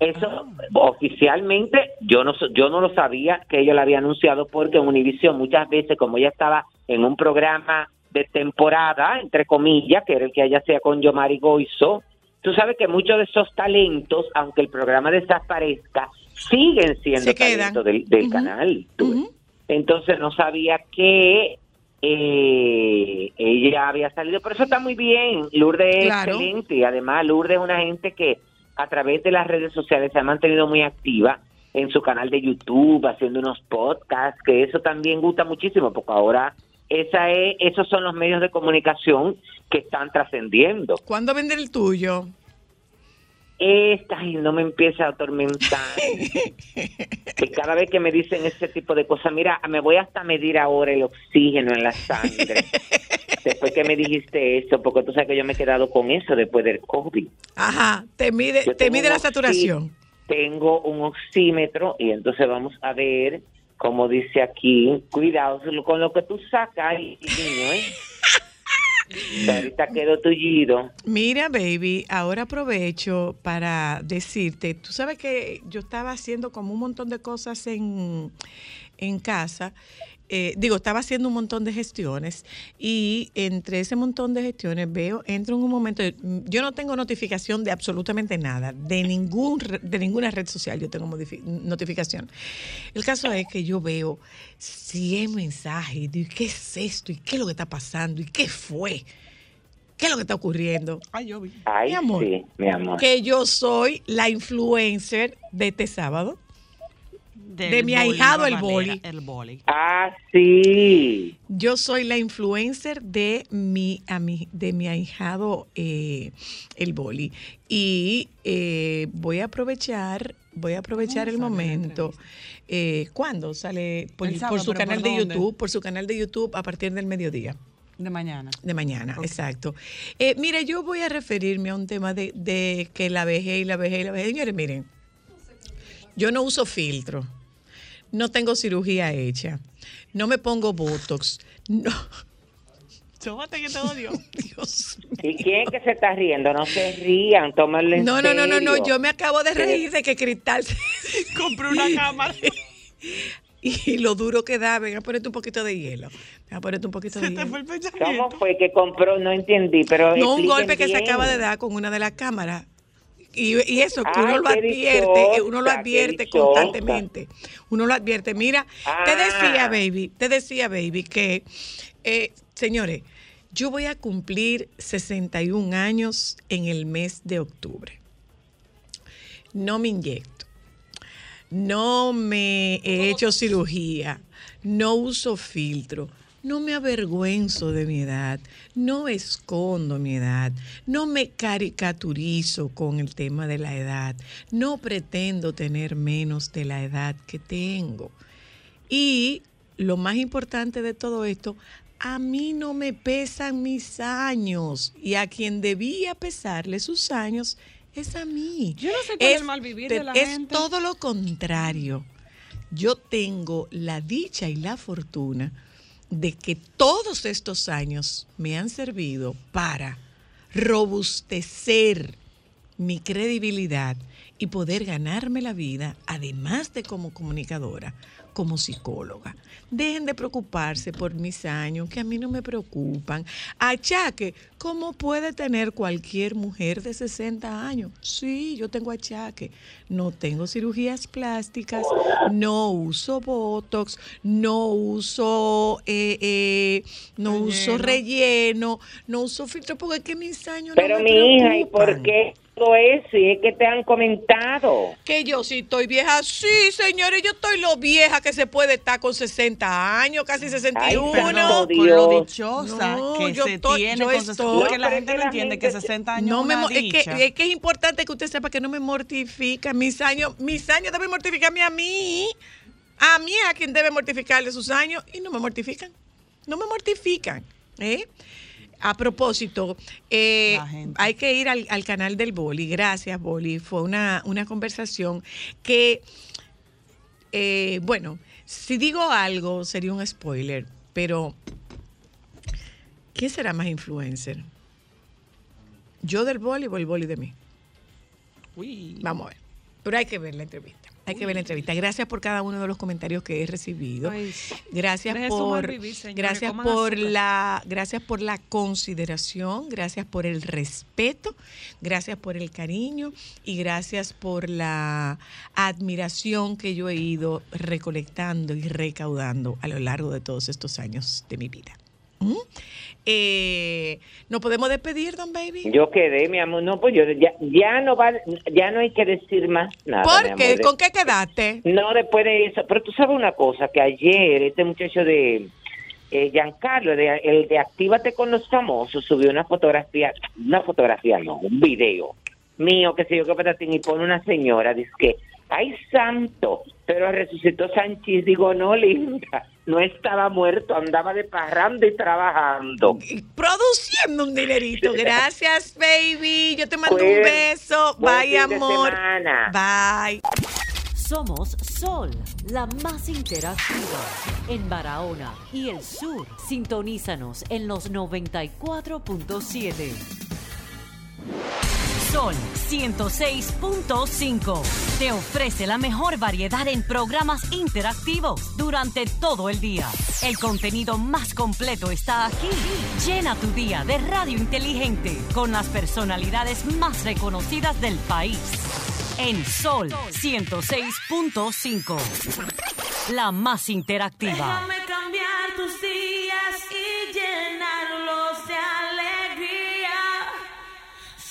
Speaker 4: eso oficialmente yo no so- yo no lo sabía que ella lo había anunciado porque en Univisión muchas veces como ella estaba en un programa de temporada entre comillas que era el que ella hacía con Yomari Goizo tú sabes que muchos de esos talentos aunque el programa desaparezca siguen siendo talentos del, del canal tú entonces no sabía que eh, ella había salido, pero eso está muy bien. Lourdes es
Speaker 1: Claro.
Speaker 4: excelente y además Lourdes es una gente que a través de las redes sociales se ha mantenido muy activa en su canal de YouTube, haciendo unos podcasts, que eso también gusta muchísimo, porque ahora esa es, esos son los medios de comunicación que están trascendiendo.
Speaker 1: ¿Cuándo vende el tuyo?
Speaker 4: Esta y no me empieza a atormentar. [laughs] que cada vez que me dicen ese tipo de cosas, mira, me voy hasta medir ahora el oxígeno en la sangre. después que me dijiste eso, porque tú sabes que yo me he quedado con eso después del COVID.
Speaker 1: Ajá, te mide,
Speaker 4: Yo
Speaker 1: te mide la saturación.
Speaker 4: Tengo un oxímetro y entonces vamos a ver, como dice aquí, cuidado con lo que tú sacas, niño, ¿eh? Ahorita quedo tullido.
Speaker 1: Mira, baby, ahora aprovecho para decirte, tú sabes que yo estaba haciendo como un montón de cosas en, en casa. Eh, digo, estaba haciendo un montón de gestiones y entre ese montón de gestiones veo, entro en un momento, yo no tengo notificación de absolutamente nada, de, ningún, re- de ninguna red social yo tengo notificación. El caso es que yo veo 100 mensajes y digo, ¿qué es esto? ¿Y qué es lo que está pasando? ¿Y qué fue? ¿Qué es lo que está ocurriendo?
Speaker 3: Ay, yo vi.
Speaker 4: Ay,
Speaker 1: Mi amor.
Speaker 4: sí, mi amor.
Speaker 1: Que yo soy la influencer de este sábado.
Speaker 3: Del
Speaker 1: De mi
Speaker 3: boli,
Speaker 1: ahijado, el boli.
Speaker 3: El boli.
Speaker 4: Ah, sí.
Speaker 1: Yo soy la influencer de mi, ami- de mi ahijado, eh, el boli. Y eh, voy a aprovechar, voy a aprovechar el momento. Eh, ¿Cuándo sale? Por, su canal
Speaker 3: ¿por
Speaker 1: de? YouTube, por su canal de YouTube a partir del mediodía.
Speaker 3: De mañana.
Speaker 1: De mañana, exacto. Eh, mire, yo voy a referirme a un tema de, de que la vejez y la vejez y la vejez. Señores, miren, yo no uso filtro, no tengo cirugía hecha, no me pongo Botox, no.
Speaker 3: Súbate que te odio. [laughs]
Speaker 1: Dios.
Speaker 4: ¿Y quién es que se está riendo? No se rían, tómalo en
Speaker 1: No, no, no, no, no, yo me acabo de reír de que Cristal [laughs]
Speaker 3: Compré una [laughs] cámara.
Speaker 1: y lo duro que da, venga, ponerte un poquito de hielo. Venga, ponerte un poquito de
Speaker 3: te
Speaker 1: hielo.
Speaker 3: fue el.
Speaker 4: ¿Cómo fue que compró? No entendí, pero
Speaker 1: No, un golpe que se acaba de dar con una de las cámaras. Y, y eso, que
Speaker 4: Ay,
Speaker 1: uno lo advierte,
Speaker 4: dichosa,
Speaker 1: uno lo advierte constantemente. Uno lo advierte. Mira, te decía,
Speaker 4: Ah.
Speaker 1: baby, te decía, baby, que, eh, señores, yo voy a cumplir 61 años en el mes de octubre. No me inyecto. No me he hecho cirugía. No uso filtro. No me avergüenzo de mi edad. No escondo mi edad. No me caricaturizo con el tema de la edad. No pretendo tener menos de la edad que tengo. Y lo más importante de todo esto, a mí no me pesan mis años. Y a quien debía pesarle sus años es a mí.
Speaker 2: Yo no sé cuál es el mal vivir de la
Speaker 1: es
Speaker 2: gente.
Speaker 1: todo lo contrario. Yo tengo la dicha y la fortuna de que todos estos años me han servido para robustecer mi credibilidad y poder ganarme la vida, además de como comunicadora, como psicóloga. Dejen de preocuparse por mis años, que a mí no me preocupan. Achaque, ¿cómo puede tener cualquier mujer de 60 años? Sí, yo tengo achaque. No tengo cirugías plásticas, no uso Botox, no uso, eh, eh, no uso relleno, no uso filtro, porque es que mis años
Speaker 4: Pero
Speaker 1: no me
Speaker 4: mi hija, ¿y por qué todo eso? Y es que te han comentado.
Speaker 1: Que yo sí estoy vieja. Sí, señores, yo estoy lo vieja que se puede estar con 60 años, casi 61.
Speaker 4: Ay,
Speaker 3: con lo dichosa
Speaker 1: No,
Speaker 3: que
Speaker 1: yo
Speaker 3: se
Speaker 1: estoy-
Speaker 3: tiene
Speaker 1: yo
Speaker 3: con
Speaker 1: estoy-
Speaker 3: 60 Porque
Speaker 4: No,
Speaker 3: la gente
Speaker 4: es
Speaker 3: no entiende
Speaker 4: gente
Speaker 3: que
Speaker 4: se-
Speaker 3: 60 años
Speaker 1: No
Speaker 3: es
Speaker 1: me,
Speaker 3: una
Speaker 1: mo- es, que, es que es importante que usted sepa que no me mortifica. Mis años, mis años deben mortificarme a mí. A mí es a quien debe mortificarle sus años y no me mortifican. No me mortifican. ¿eh? A propósito, eh, hay que ir al, al canal del Boli. Gracias, Boli. Fue una, una conversación que, eh, bueno, si digo algo sería un spoiler, pero ¿quién será más influencer? ¿Yo del Boli o el Boli de mí? Vamos a ver. Pero hay que ver la entrevista. Hay que ver la entrevista. Gracias por cada uno de los comentarios que he recibido. Gracias por
Speaker 2: vivir,
Speaker 1: gracias por
Speaker 2: azúcar.
Speaker 1: la gracias por la consideración, gracias por el respeto, gracias por el cariño y gracias por la admiración que yo he ido recolectando y recaudando a lo largo de todos estos años de mi vida. ¿Mm? Eh, ¿Nos podemos despedir, don Baby?
Speaker 4: Yo quedé, mi amor. No, pues yo ya, ya no va, ya no hay que decir más nada.
Speaker 1: ¿Por qué? ¿Con qué quedaste?
Speaker 4: No, después de eso. Pero tú sabes una cosa, que ayer este muchacho de eh, Giancarlo, de, el de Actívate con los famosos, subió una fotografía, una fotografía, no, un video mío, que sé yo, qué patatín, y pone una señora, dice que, ay santo, pero resucitó Sánchez, digo, no, linda, no estaba muerto, andaba de parranda y trabajando.
Speaker 1: Produciendo un dinerito. [laughs] Gracias, baby. Yo te mando un
Speaker 4: Pues,
Speaker 1: beso. Bye, amor. Bye.
Speaker 6: Somos Sol, la más interactiva en Barahona y el sur. Sintonízanos en los 94.7. Sol 106.5 te ofrece la mejor variedad en programas interactivos durante todo el día. El contenido más completo está aquí. Llena tu día de radio inteligente con las personalidades más reconocidas del país. En Sol 106.5. La más interactiva.
Speaker 7: Déjame cambiar tus días y llenarlos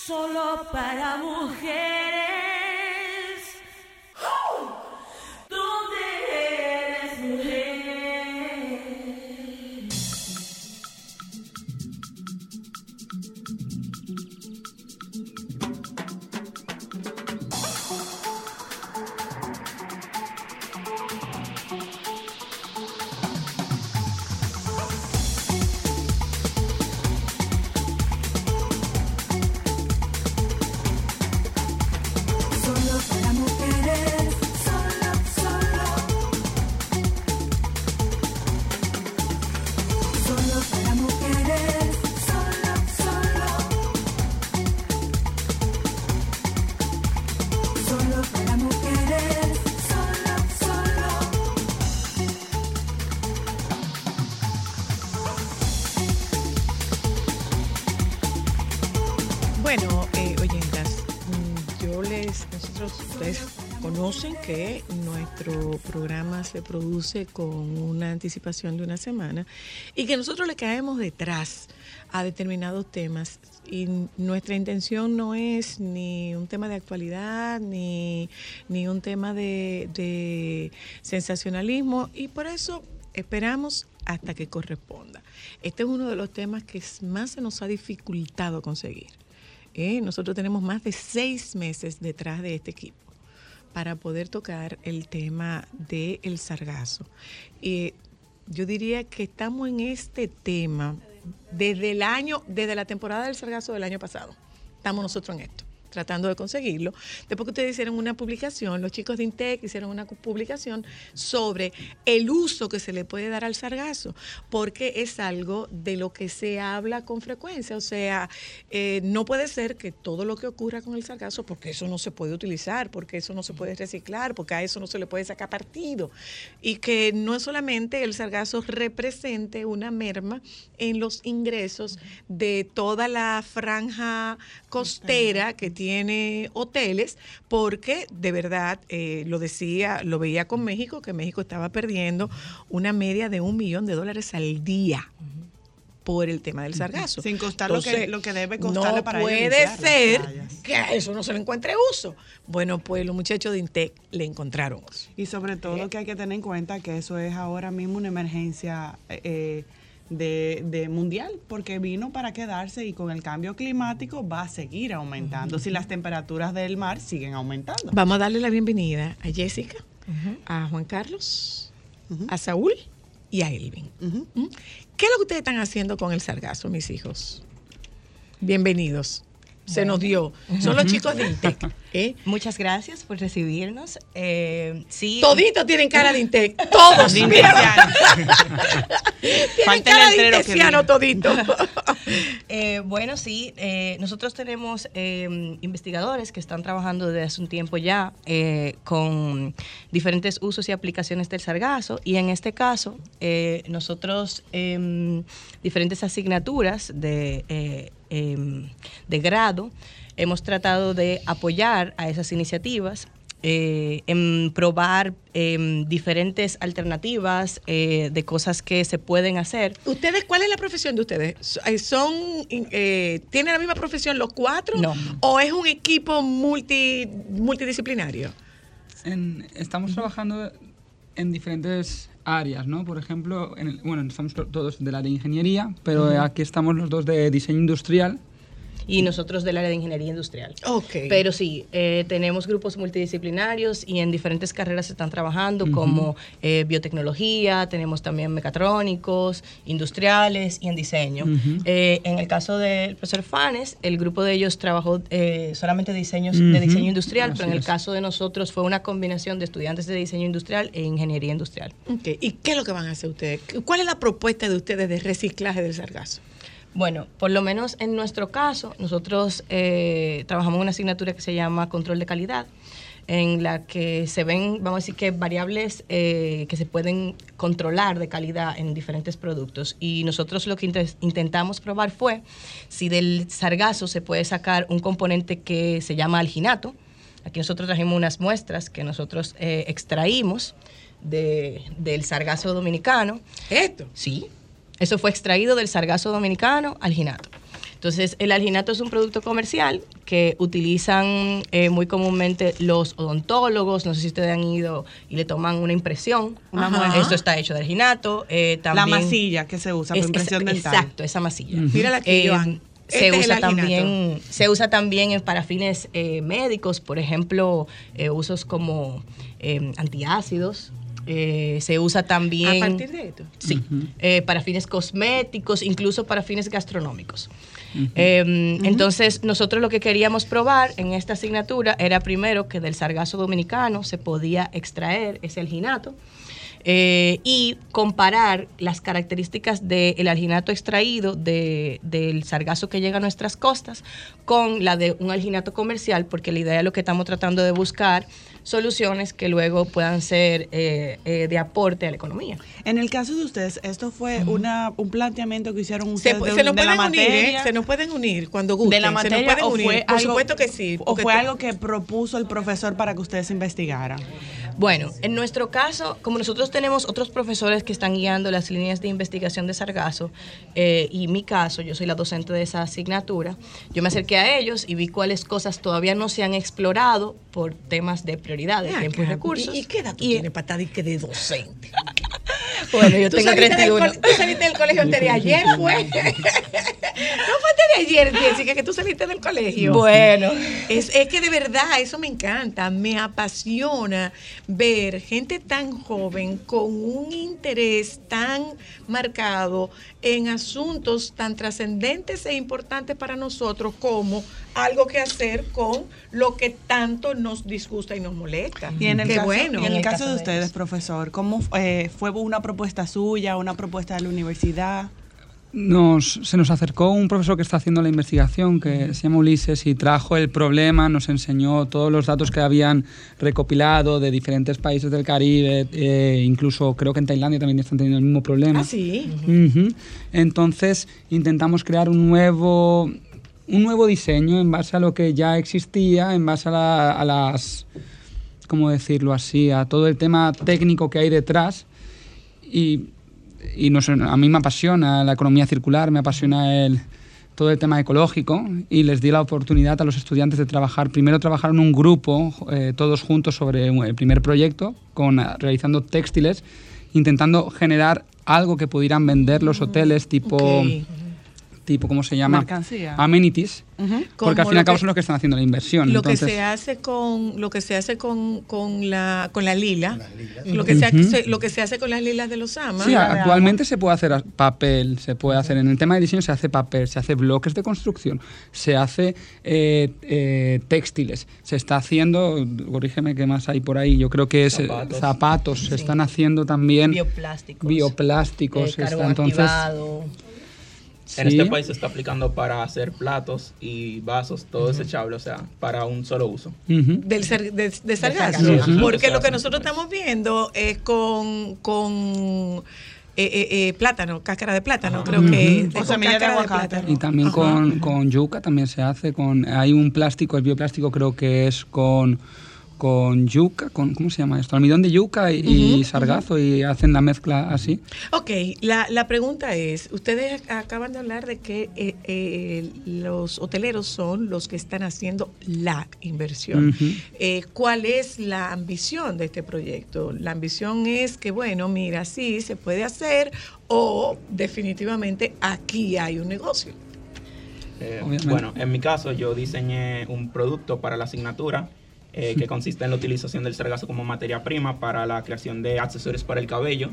Speaker 7: Solo para mujeres.
Speaker 1: Programa se produce con una anticipación de una semana y que nosotros le caemos detrás a determinados temas y nuestra intención no es ni un tema de actualidad ni, ni un tema de, de sensacionalismo y por eso esperamos hasta que corresponda. Este es uno de los temas que más se nos ha dificultado conseguir. ¿eh? Nosotros tenemos más de seis meses detrás de este equipo para poder tocar el tema del sargazo. Eh, yo diría que estamos en este tema desde el año, desde la temporada del sargazo del año pasado. Estamos nosotros en esto tratando de conseguirlo. Después que ustedes hicieron una publicación, los chicos de Intec hicieron una publicación sobre el uso que se le puede dar al sargazo, porque es algo de lo que se habla con frecuencia. O sea, eh, no puede ser que todo lo que ocurra con el sargazo, porque eso no se puede utilizar, porque eso no se puede reciclar, porque a eso no se le puede sacar partido. Y que no es solamente el sargazo represente una merma en los ingresos de toda la franja costera que tiene hoteles, porque de verdad, eh, lo decía, lo veía con México, que México estaba perdiendo una media de un millón de dólares al día por el tema del sargazo.
Speaker 3: Sin costar lo que- lo que debe costarle
Speaker 1: no
Speaker 3: para
Speaker 1: puede ser que a eso no se le encuentre uso. Bueno, pues los muchachos de Intec le encontraron uso.
Speaker 3: Y sobre todo que hay que tener en cuenta que eso es ahora mismo una emergencia eh, de, de mundial, porque vino para quedarse y con el cambio climático va a seguir aumentando si las temperaturas del mar siguen aumentando.
Speaker 1: Vamos a darle la bienvenida a Jessica, a Juan Carlos, a Saúl y a Elvin. ¿Mm? ¿Qué es lo que ustedes están haciendo con el sargazo, mis hijos? Bienvenidos. Se nos dio. Son los chicos de Intec. [laughs] ¿eh?
Speaker 8: Muchas gracias por recibirnos. Eh, sí.
Speaker 1: Toditos tienen cara de Intec. [laughs] Todos. Tienen cara de [laughs] todito. [laughs]
Speaker 8: Eh, bueno, sí, nosotros tenemos eh, investigadores que están trabajando desde hace un tiempo ya con diferentes usos y aplicaciones del sargazo y en este caso nosotros em, diferentes asignaturas de, em, de grado hemos tratado de apoyar a esas iniciativas eh, en probar em, diferentes alternativas eh, de cosas que se pueden hacer.
Speaker 1: ¿Ustedes, cuál es la profesión de ustedes? Eh, ¿Son, eh, ¿Tienen la misma profesión los cuatro?
Speaker 8: No.
Speaker 1: ¿O es un equipo multi, multidisciplinario?
Speaker 9: En- estamos trabajando en diferentes áreas, ¿no? Por ejemplo, en el- bueno, estamos to- todos del área de ingeniería, pero
Speaker 8: Ujú.
Speaker 9: aquí estamos los dos de diseño industrial.
Speaker 8: Y nosotros del área de ingeniería industrial.
Speaker 1: Ok.
Speaker 8: Pero sí, eh, tenemos grupos multidisciplinarios y en diferentes carreras se están trabajando, como eh, biotecnología, tenemos también mecatrónicos, industriales y en diseño. Eh, en el caso del profesor Fanes, el grupo de ellos trabajó eh, solamente diseños de diseño industrial, pero en el
Speaker 9: es.
Speaker 8: caso de nosotros fue una combinación de estudiantes de diseño industrial e ingeniería industrial.
Speaker 1: Ok, ¿Y qué es lo que van a hacer ustedes? ¿Cuál es la propuesta de ustedes de reciclaje del sargazo?
Speaker 8: Bueno, por lo menos en nuestro caso, nosotros eh, trabajamos una asignatura que se llama control de calidad, en la que se ven, vamos a decir que variables eh, que se pueden controlar de calidad en diferentes productos. Y nosotros lo que inte- intentamos probar fue si del sargazo se puede sacar un componente que se llama alginato. Aquí nosotros trajimos unas muestras que nosotros eh, extraímos de- del sargazo dominicano.
Speaker 1: ¿Esto?
Speaker 8: Sí. Eso fue extraído del sargazo dominicano alginato. Entonces, el alginato es un producto comercial que utilizan eh, muy comúnmente los odontólogos. No sé si ustedes han ido y le toman una impresión.
Speaker 3: Una.
Speaker 8: Esto está hecho de alginato. eh,
Speaker 3: La masilla que se usa para
Speaker 8: es-
Speaker 3: impresión
Speaker 8: es-
Speaker 3: dental.
Speaker 8: Exacto, esa masilla.
Speaker 1: Ujú. Mírala aquí, Joan.
Speaker 8: Se
Speaker 1: Este
Speaker 8: usa también, se usa también en- para fines eh, médicos, por ejemplo, eh, usos como eh, antiácidos. Eh, se usa también
Speaker 1: ¿A partir de esto?
Speaker 8: Sí, eh, para fines cosméticos, incluso para fines gastronómicos. Eh, Entonces, nosotros lo que queríamos probar en esta asignatura era primero que del sargazo dominicano se podía extraer ese alginato eh, y comparar las características del alginato extraído de- del sargazo que llega a nuestras costas con la de un alginato comercial, porque la idea es lo que estamos tratando de buscar soluciones que luego puedan ser eh, eh, de aporte a la economía.
Speaker 3: En el caso de ustedes, ¿esto fue una, un planteamiento que hicieron
Speaker 1: Se,
Speaker 3: ustedes de,
Speaker 1: se nos
Speaker 3: de la
Speaker 1: pueden unir, ¿eh?
Speaker 3: materia?
Speaker 1: Se nos pueden unir cuando gusten.
Speaker 3: de la
Speaker 1: se nos
Speaker 3: materia
Speaker 1: pueden
Speaker 3: o
Speaker 1: unir.
Speaker 3: fue
Speaker 1: Por
Speaker 3: algo,
Speaker 1: supuesto que sí.
Speaker 3: o fue algo que propuso el profesor para que ustedes investigaran.
Speaker 8: Bueno, en nuestro caso, como nosotros tenemos otros profesores que están guiando las líneas de investigación de Sargazo, eh, y mi caso, yo soy la docente de esa asignatura, yo me acerqué a ellos y vi cuáles cosas todavía no se han explorado por temas de prioridad, de
Speaker 1: Ven
Speaker 8: tiempo y
Speaker 1: acá,
Speaker 8: recursos.
Speaker 1: ¿Y, y qué edad tú tienes para estar que de docente? [laughs]
Speaker 8: Bueno, yo tengo
Speaker 1: saliste del
Speaker 8: 31.
Speaker 1: cole- Tú saliste del colegio antes de ayer, fue. [laughs] no fue antes de ayer, Jessica, que tú saliste del colegio.
Speaker 8: Bueno.
Speaker 1: Es, es que de verdad, eso me encanta. Me apasiona ver gente tan joven con un interés tan marcado en asuntos tan trascendentes e importantes para nosotros como algo que hacer con lo que tanto nos disgusta y nos molesta.
Speaker 3: Y en el
Speaker 1: Qué
Speaker 3: caso,
Speaker 1: bueno.
Speaker 3: y en el caso de ustedes, profesor, ¿cómo eh, fue una propuesta suya, una propuesta de la universidad?
Speaker 9: Nos, se nos acercó un profesor que está haciendo la investigación, que se llama Ulises, y trajo el problema, nos enseñó todos los datos que habían recopilado de diferentes países del Caribe, eh, incluso creo que en Tailandia también están teniendo el mismo problema.
Speaker 1: Ah, sí.
Speaker 9: Entonces intentamos crear un nuevo, un nuevo diseño en base a lo que ya existía, en base a, la- a las, ¿cómo decirlo así?, a todo el tema técnico que hay detrás. Y, y nos- a mí me apasiona la economía circular, me apasiona el, todo el tema ecológico y les di la oportunidad a los estudiantes de trabajar, primero trabajar en un grupo, eh, todos juntos sobre el primer proyecto, con, ah, realizando textiles, intentando generar algo que pudieran vender los hoteles tipo. Tipo, ¿cómo se llama?
Speaker 3: Mercancía.
Speaker 9: Amenities, porque al fin y al cabo son los que están haciendo la inversión.
Speaker 1: Lo que se hace con lo que se hace con, con la con la lila, lo que se, lo que se hace con las lilas de los amas.
Speaker 9: Sí, actualmente se puede hacer papel, se puede hacer, en el tema de diseño se hace papel, se hace bloques de construcción, se hace eh, eh, textiles, se está haciendo, corrígeme qué más hay por ahí, yo creo que es eh,
Speaker 8: Zapatos.
Speaker 9: se están haciendo también
Speaker 8: Bioplásticos.
Speaker 9: bioplásticos,
Speaker 8: Eh,
Speaker 9: está- entonces
Speaker 8: activado.
Speaker 10: En este país se está aplicando para hacer platos y vasos, todo desechable, o sea, para un solo uso.
Speaker 1: del ser- de, de sargazo. Porque lo que nosotros estamos viendo es con, con eh, eh, eh, plátano, cáscara de plátano, creo que con cáscara de plátano.
Speaker 9: Y también con, con yuca también se hace, con hay un plástico, el bioplástico creo que es con con yuca, con ¿cómo se llama esto? Almidón de yuca y, sargazo y hacen la mezcla así.
Speaker 1: Ok, la, la pregunta es, ustedes ac- acaban de hablar de que eh, eh, los hoteleros son los que están haciendo la inversión. Eh, ¿Cuál es la ambición de este proyecto? La ambición es que, bueno, mira, sí, se puede hacer o definitivamente aquí hay un negocio.
Speaker 10: Eh, bueno, en mi caso yo diseñé un producto para la asignatura eh, que consiste en la utilización del sargazo como materia prima para la creación de accesorios para el cabello,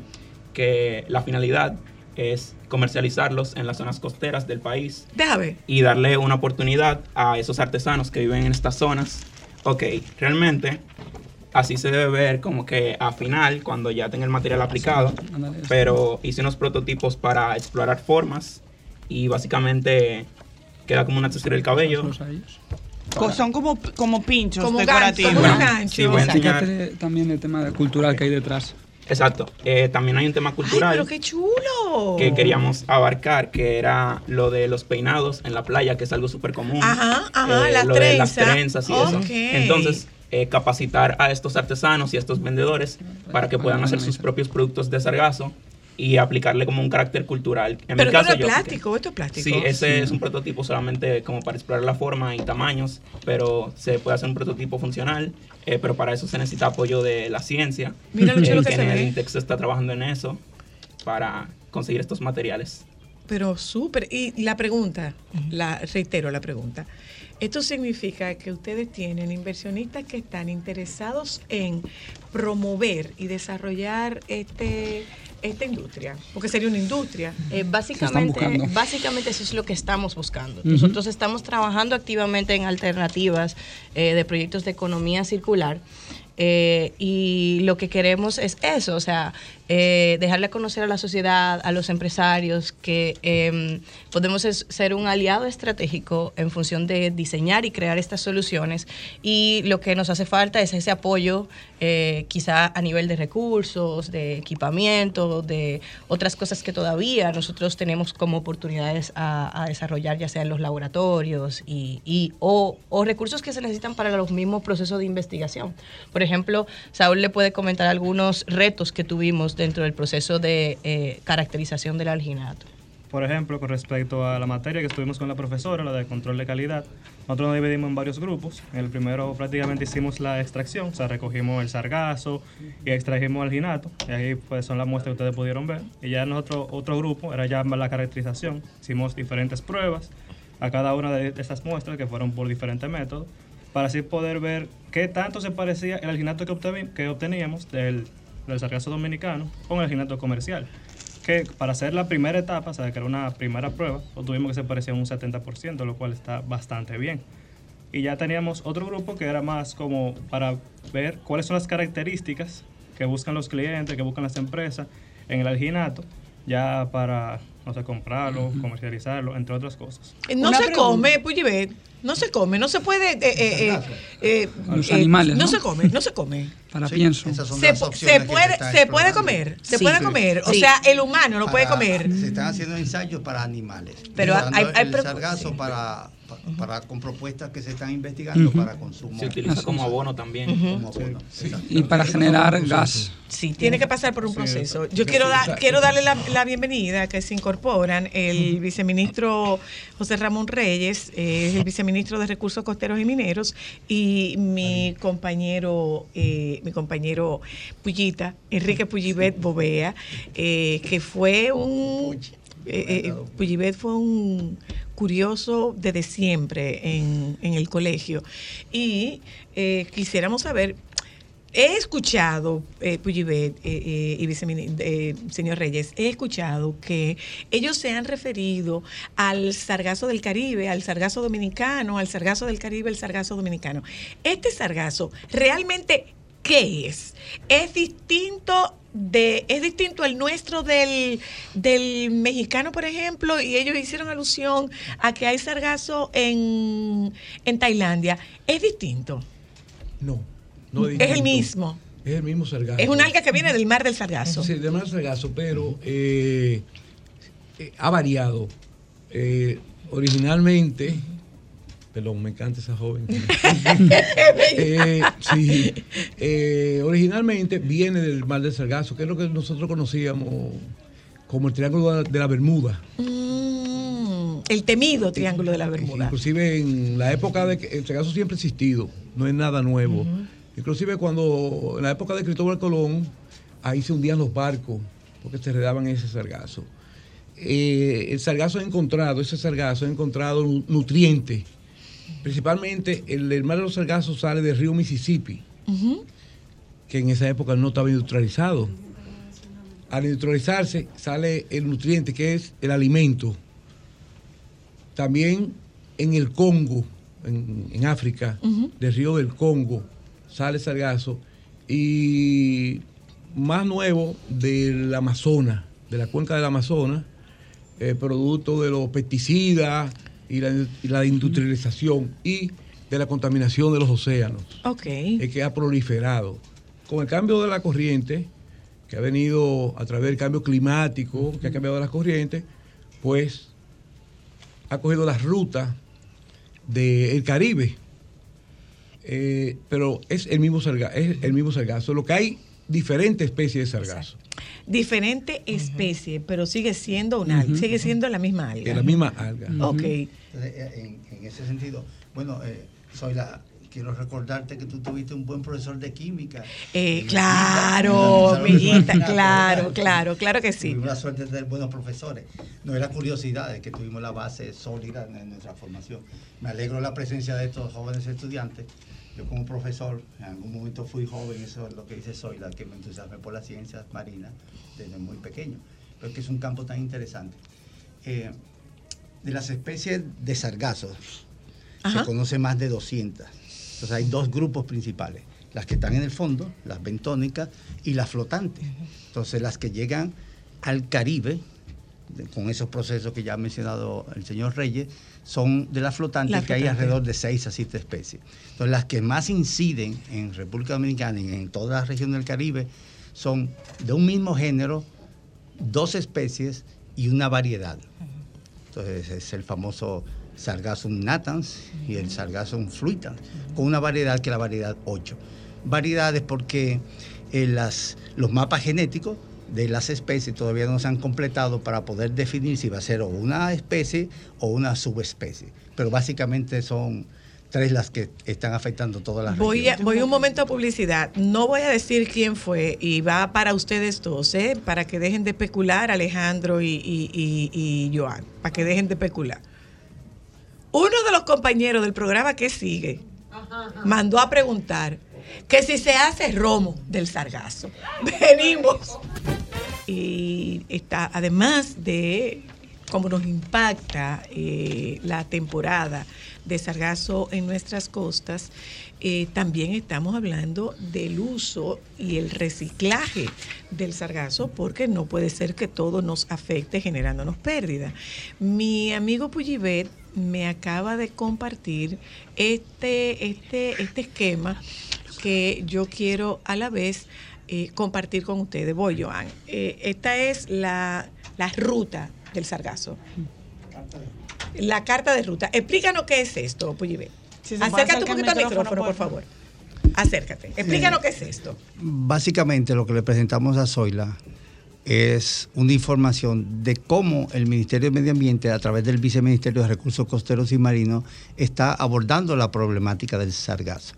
Speaker 10: que la finalidad es comercializarlos en las zonas costeras del país
Speaker 1: Déjame.
Speaker 10: y darle una oportunidad a esos artesanos que viven en estas zonas. Ok, realmente así se debe ver como que a final, cuando ya tenga el material aplicado, pero hice unos prototipos para explorar formas y básicamente queda como un accesorio del cabello.
Speaker 3: Co- Son como, como pinchos
Speaker 1: Como
Speaker 3: decorativos.
Speaker 1: gancho, como
Speaker 10: Bueno,
Speaker 1: gancho.
Speaker 10: sí, voy a enseñar.
Speaker 9: Fíjate también el tema cultural que hay detrás.
Speaker 10: Exacto. Eh, también hay un tema
Speaker 1: ¡Ay,
Speaker 10: cultural
Speaker 1: pero qué chulo!
Speaker 10: que queríamos abarcar, que era lo de los peinados en la playa, que es algo súper común.
Speaker 1: Ajá, ajá, las
Speaker 10: lo de las
Speaker 1: trenzas.
Speaker 10: y
Speaker 1: Ok.
Speaker 10: eso. Entonces, eh, capacitar a estos artesanos y a estos vendedores para que puedan hacer sus propios productos de sargazo y aplicarle como un carácter cultural. En
Speaker 1: Pero
Speaker 10: mi
Speaker 1: esto
Speaker 10: caso,
Speaker 1: no es
Speaker 10: yo apliqué-
Speaker 1: plástico, esto es plástico.
Speaker 10: Sí, ese es un prototipo solamente como para explorar la forma y tamaños, pero se puede hacer un prototipo funcional, eh, pero para eso se necesita apoyo de la ciencia.
Speaker 1: Mira lo chulo que se
Speaker 10: en el
Speaker 1: ve.
Speaker 10: INTEX se está trabajando en eso para conseguir estos materiales.
Speaker 1: Pero súper. Y la pregunta, la reitero la pregunta. Esto significa que ustedes tienen inversionistas que están interesados en promover y desarrollar este esta industria, porque sería una industria.
Speaker 8: Eh, básicamente, básicamente eso es lo que estamos buscando. Nosotros estamos trabajando activamente en alternativas eh, de proyectos de economía circular eh, y lo que queremos es eso, o sea, eh, dejarle conocer a la sociedad, a los empresarios, que eh, podemos es- ser un aliado estratégico en función de diseñar y crear estas soluciones y lo que nos hace falta es ese apoyo eh, quizá a nivel de recursos, de equipamiento, de otras cosas que todavía nosotros tenemos como oportunidades a, a desarrollar, ya sea en los laboratorios y, y- o, o recursos que se necesitan para los mismos procesos de investigación. Por ejemplo, Saúl le puede comentar algunos retos que tuvimos dentro del proceso de eh, caracterización del alginato.
Speaker 11: Por ejemplo, con respecto a la materia que estuvimos con la profesora, la de control de calidad, nosotros nos dividimos en varios grupos. En el primero prácticamente hicimos la extracción, o sea, recogimos el sargazo y extrajimos el ginato. Y ahí pues son las muestras que ustedes pudieron ver. Y ya nosotros, otro grupo, era ya la caracterización. Hicimos diferentes pruebas a cada una de estas muestras que fueron por diferentes métodos para así poder ver qué tanto se parecía el alginato que obteníamos del, del sargazo dominicano con el alginato comercial que para hacer la primera etapa, o sea, que era una primera prueba, pues tuvimos que se parecía un 70%, lo cual está bastante bien. Y ya teníamos otro grupo que era más como para ver cuáles son las características que buscan los clientes, que buscan las empresas en el alginato, ya para, no sé, comprarlo, comercializarlo, entre otras cosas.
Speaker 1: Eh, No
Speaker 11: Una
Speaker 1: se
Speaker 11: pregunta.
Speaker 1: come, Puyibet, no se come, no se puede... eh, eh, eh, eh,
Speaker 9: Los
Speaker 1: eh,
Speaker 9: animales,
Speaker 1: No
Speaker 9: ¿no?
Speaker 1: se come, no se come. [laughs]
Speaker 9: Para pienso.
Speaker 1: Se, puede, se puede comer, se
Speaker 12: Sí.
Speaker 1: puede comer. O
Speaker 12: Sí.
Speaker 1: sea, el humano lo puede
Speaker 12: Para-
Speaker 1: comer.
Speaker 12: Se están haciendo ensayos para animales.
Speaker 1: Pero hay- hay
Speaker 12: el sargazo
Speaker 1: sí.
Speaker 12: Para, pa- para, con propuestas que se están investigando
Speaker 9: Ujú.
Speaker 12: para consumo.
Speaker 10: Se utiliza como abono también.
Speaker 12: Como abono.
Speaker 9: Y para generar gas.
Speaker 1: Sí, tiene que pasar por un proceso. Yo quiero
Speaker 9: exacto.
Speaker 1: quiero darle la, la bienvenida que se incorporan el viceministro José Ramón Reyes, eh, es el viceministro de Recursos Costeros y Mineros, y mi compañero, eh, mi compañero Pullita, Enrique Pullibet Bovea, eh, que fue un eh, eh, Pujibet fue un curioso desde siempre en, en el colegio. Y eh, quisiéramos saber, he escuchado, eh, Pujibet eh, eh, y eh, señor Reyes, he escuchado que ellos se han referido al sargazo del Caribe, al sargazo dominicano, al sargazo del Caribe, el sargazo dominicano. Este sargazo, ¿realmente qué es? ¿Es distinto de, es distinto al nuestro del, del mexicano, por ejemplo, y ellos hicieron alusión a que hay sargazo en, en Tailandia. ¿Es distinto?
Speaker 13: No, no
Speaker 1: Es el
Speaker 13: distinto.
Speaker 1: mismo.
Speaker 13: Es el mismo sargazo.
Speaker 1: Es un alga que viene del mar del sargazo.
Speaker 13: Sí, del mar del sargazo, pero eh, eh, ha variado. Eh, originalmente, perdón, me encanta esa joven. [laughs] Eh, sí, eh, originalmente viene del mar del sargazo, que es lo que nosotros conocíamos como el Triángulo de la Bermuda.
Speaker 1: Mm, el temido Triángulo de la Bermuda.
Speaker 13: Inclusive en la época de que el sargazo siempre ha existido, no es nada nuevo. Inclusive cuando en la época de Cristóbal Colón, ahí se hundían los barcos porque se redaban ese sargazo. Eh, el sargazo ha encontrado, ese sargazo ha encontrado nu- nutrientes. Principalmente el, el mar de los sargazos sale del río Mississippi, que en esa época no estaba industrializado. Al industrializarse sale el nutriente que es el alimento. También en el Congo, en, en África, del río del Congo, sale sargazo. Y más nuevo del Amazonas, de la cuenca del Amazonas, eh, producto de los pesticidas y la, y la industrialización y de la contaminación de los océanos
Speaker 1: Ok.
Speaker 13: es que ha proliferado. Con el cambio de la corriente, que ha venido a través del cambio climático, que ha cambiado las corrientes, pues ha cogido las rutas del Caribe. Eh, pero es el mismo sargazo, es el mismo sargazo. Lo que hay diferentes especies de sargazo.
Speaker 1: Diferente especie, pero sigue siendo una alga,
Speaker 13: Ujú.
Speaker 1: sigue siendo la misma alga.
Speaker 13: Es la misma alga.
Speaker 1: Ok.
Speaker 12: Entonces, eh, en, en ese sentido, bueno, eh, soy la. Quiero recordarte que tú tuviste un buen profesor de química.
Speaker 1: Eh, claro,
Speaker 12: ¿verdad? [laughs]
Speaker 1: claro, [laughs] claro, claro que sí.
Speaker 12: Tuvimos la suerte de tener buenos profesores. No era curiosidad, es que tuvimos la base sólida en, en nuestra formación. Me alegro la presencia de estos jóvenes estudiantes. Yo como profesor, en algún momento fui joven, eso es lo que dice soy, la que me entusiasmé por las ciencias marinas desde muy pequeño. Pero es que es un campo tan interesante. Eh, de las especies de sargazos,
Speaker 1: Ajá.
Speaker 12: se conoce más de 200. Entonces hay dos grupos principales, las que están en el fondo, las bentónicas, y las flotantes. Entonces las que llegan al Caribe, con esos procesos que ya ha mencionado el señor Reyes, son de las flotantes que hay alrededor de 6 a 7 especies. Entonces las que más inciden en República Dominicana y en toda la región del Caribe son de un mismo género, dos especies y una variedad. Entonces es el famoso Sargassum natans y el Sargassum fluitans, con una variedad que es la variedad 8. Variedades porque eh, las, los mapas genéticos de las especies todavía no se han completado para poder definir si va a ser o una especie o una subespecie. Pero básicamente son tres las que están afectando todas las
Speaker 1: Voy, a- voy un momento a publicidad. No voy a decir quién fue y va para ustedes dos, ¿eh? para que dejen de especular, Alejandro y, y, y- y Joan, para que dejen de especular. Uno de los compañeros del programa que sigue mandó a preguntar que si se hace romo del sargazo. [laughs] Venimos. Y está, además de cómo nos impacta eh, la temporada de sargazo en nuestras costas, eh, también estamos hablando del uso y el reciclaje del sargazo, porque no puede ser que todo nos afecte generándonos pérdida. Mi amigo Puyibet me acaba de compartir este, este, este esquema que yo quiero a la vez eh, compartir con ustedes. Voy, Joan. Eh, esta es la, la ruta del sargazo. La carta de ruta. Explícanos qué es esto, Puyibet.
Speaker 3: Si
Speaker 1: Acércate un poquito al
Speaker 3: micrófono,
Speaker 1: micrófono, por
Speaker 3: por
Speaker 1: favor. Acércate. Explícanos qué es esto.
Speaker 12: Básicamente lo que le presentamos a Zoila es una información de cómo el Ministerio de Medio Ambiente, a través del Viceministerio de Recursos Costeros y Marinos, está abordando la problemática del sargazo.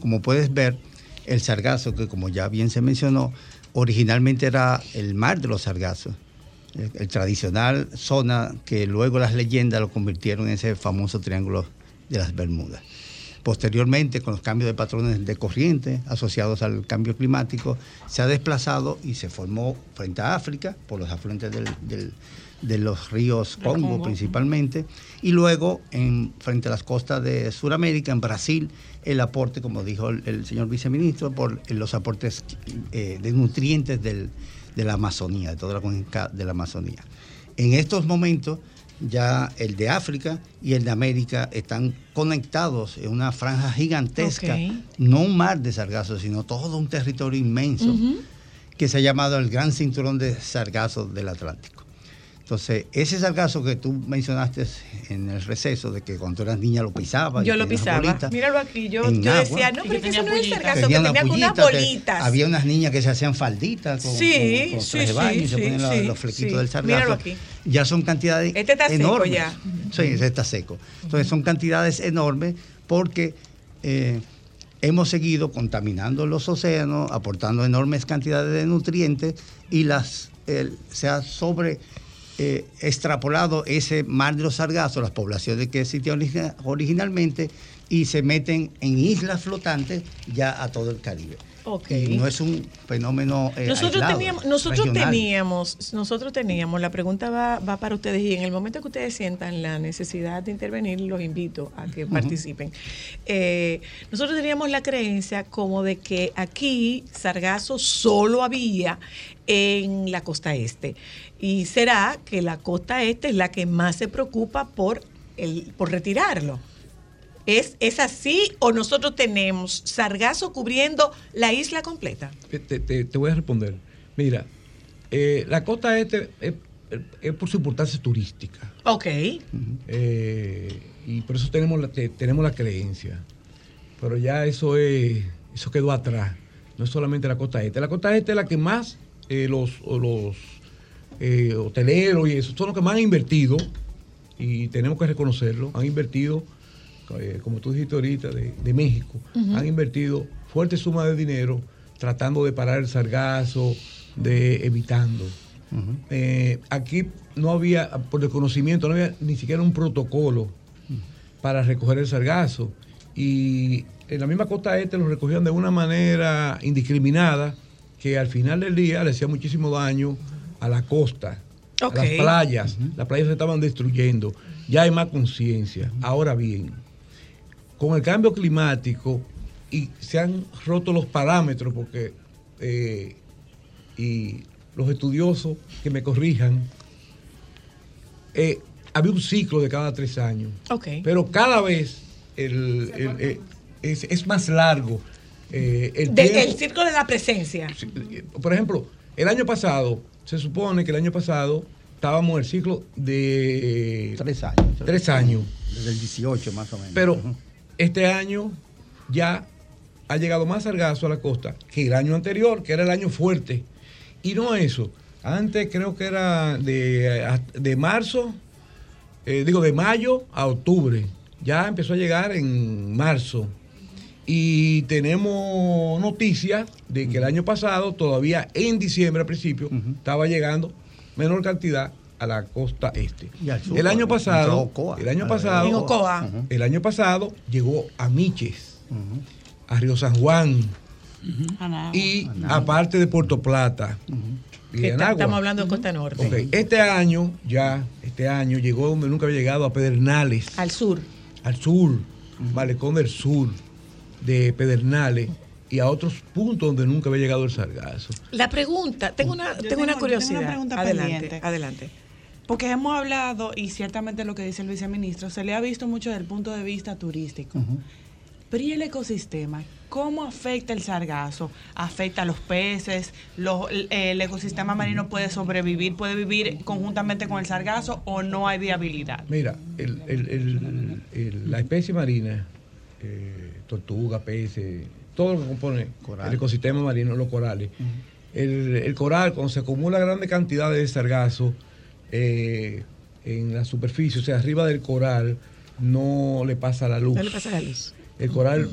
Speaker 12: Como puedes ver, el sargazo, que como ya bien se mencionó, originalmente era el mar de los sargazos, el, tradicional zona que luego las leyendas lo convirtieron en ese famoso triángulo de las Bermudas. Posteriormente, con los cambios de patrones de corriente asociados al cambio climático, se ha desplazado y se formó frente a África, por los afluentes del- de los ríos Congo,
Speaker 14: Congo.
Speaker 12: principalmente, y luego en, frente a las costas de Sudamérica, en Brasil, el aporte, como dijo el, el señor viceministro, por los aportes eh, de nutrientes del- de la Amazonía, de toda la cuenca de la Amazonía. En estos momentos, ya el de África y el de América están conectados en una franja gigantesca, no un mar de sargazo, sino todo un territorio inmenso que se ha llamado el Gran Cinturón de Sargazo del Atlántico. Entonces, ese sargazo que tú mencionaste en el receso, de que cuando eras niña lo pisabas. y
Speaker 1: Yo lo pisaba.
Speaker 12: bolitas
Speaker 1: Míralo aquí. Yo, yo
Speaker 12: agua.
Speaker 1: decía, no, pero es que eso no es el sargazo, que
Speaker 12: Tenía una
Speaker 1: tenía unas
Speaker 12: que
Speaker 1: bolitas.
Speaker 12: Había unas niñas que se hacían falditas con,
Speaker 1: Sí,
Speaker 12: con- con
Speaker 1: sí,
Speaker 12: traje de
Speaker 1: sí,
Speaker 12: baño y se ponían los flequitos
Speaker 1: sí.
Speaker 12: del sargazo.
Speaker 1: Míralo aquí.
Speaker 12: Ya son cantidades
Speaker 1: Este está seco
Speaker 12: enormes.
Speaker 1: ya.
Speaker 12: Sí, ese está seco. Entonces son cantidades enormes porque eh, hemos seguido contaminando los océanos, aportando enormes cantidades de nutrientes y las el- se ha sobre eh, extrapolado ese mar de los sargazos, las poblaciones que existían origi- originalmente, y se meten en islas flotantes ya a todo el Caribe.
Speaker 1: Ok.
Speaker 12: Y no es un fenómeno eh,
Speaker 1: Nosotros
Speaker 12: aislado,
Speaker 1: teníamos, nosotros
Speaker 12: regional.
Speaker 1: teníamos, nosotros teníamos, la pregunta va, va para ustedes y en el momento que ustedes sientan la necesidad de intervenir, los invito a que participen. Eh, nosotros teníamos la creencia como de que aquí sargazo solo había en la costa este. Y será que la costa este es la que más se preocupa por, el, por retirarlo. ¿Es, ¿Es así o nosotros tenemos sargazo cubriendo la isla completa?
Speaker 13: Te, te- te voy a responder. Mira, eh, la costa este es, es por su importancia turística.
Speaker 1: Ok.
Speaker 13: Eh, y por eso tenemos la, te- tenemos la creencia. Pero ya eso es, eso quedó atrás. No es solamente la costa este. La costa este es la que más eh, los, los hoteleros y eso son los que más han invertido. Y tenemos que reconocerlo. Han invertido, eh, como tú dijiste ahorita, de, de México. Han invertido fuertes sumas de dinero tratando de parar el sargazo, de evitando. Eh, aquí no había, por desconocimiento, no había ni siquiera un protocolo para recoger el sargazo. Y en la misma costa este lo recogían de una manera indiscriminada que al final del día le hacía muchísimo daño a la costa, a las playas. Las playas se estaban destruyendo. Ya hay más conciencia. Ahora bien, con el cambio climático y se han roto los parámetros porque eh, y los estudiosos que me corrijan eh, había un ciclo de cada tres años
Speaker 1: Ok.
Speaker 13: pero cada vez el- el- eh, es, es más largo eh, el
Speaker 1: De-
Speaker 13: tiempo.
Speaker 1: el círculo de la presencia.
Speaker 13: por ejemplo el año pasado se supone que el año pasado estábamos en el ciclo de
Speaker 12: tres años
Speaker 13: tres años
Speaker 12: Desde el 18 más o menos.
Speaker 13: pero este año ya ha llegado más sargazo a la costa que el año anterior, que era el año fuerte. Y no eso. Antes creo que era de, de marzo, eh, digo de mayo a octubre. Ya empezó a llegar en marzo. Y tenemos noticias de que el año pasado, todavía en diciembre al principio, estaba llegando menor cantidad a la costa este.
Speaker 12: Y al sur,
Speaker 13: el año pasado, el año
Speaker 12: En
Speaker 13: pasado,
Speaker 1: Ocoa.
Speaker 13: el año pasado llegó a Miches, a Río San Juan y aparte de Puerto Plata. y
Speaker 1: Que
Speaker 13: de
Speaker 1: está-
Speaker 13: Anagua.
Speaker 1: estamos hablando de costa norte.
Speaker 13: Este año, ya, este año llegó donde nunca había llegado, a Pedernales.
Speaker 1: Al sur.
Speaker 13: Al sur, Malecón del Sur, de Pedernales, y a otros puntos donde nunca había llegado el sargazo.
Speaker 1: La pregunta, tengo una,
Speaker 3: Yo
Speaker 1: tengo una
Speaker 3: tengo-
Speaker 1: curiosidad.
Speaker 3: tengo una pregunta
Speaker 1: adelante,
Speaker 3: pendiente.
Speaker 1: adelante.
Speaker 3: Porque hemos hablado, y ciertamente lo que dice el viceministro, se le ha visto mucho desde el punto de vista turístico. Pero ¿y el ecosistema? ¿Cómo afecta el sargazo? ¿Afecta a los peces? Los- ¿El ecosistema marino puede sobrevivir? ¿Puede vivir conjuntamente con el sargazo o no hay viabilidad?
Speaker 13: Mira, el- el- el- el- la especie marina, eh, tortuga, peces, todo lo que compone el ecosistema marino, los corales. el, el coral, cuando se acumula grandes cantidades de sargazo eh, en la superficie, o sea, arriba del coral, no le pasa la luz.
Speaker 1: No le pasa la luz.
Speaker 13: El coral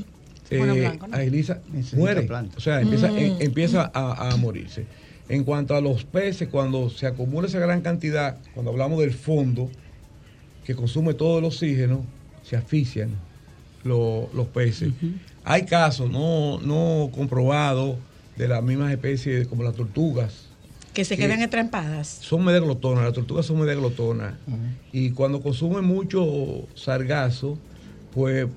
Speaker 13: eh,
Speaker 1: blanco, ¿no?
Speaker 13: agiliza, muere.
Speaker 12: planta.
Speaker 13: O sea, empieza,
Speaker 1: Mm.
Speaker 13: em- empieza a, a morirse. En cuanto a los peces, cuando se acumula esa gran cantidad, cuando hablamos del fondo, que consume todo el oxígeno, se asfixian lo- los peces. Hay casos no, no comprobados de las mismas especies como las tortugas.
Speaker 1: Que se quedan entrampadas.
Speaker 13: Son medaglotonas, las tortugas son medaglotonas. Y cuando consumen mucho sargazo, pues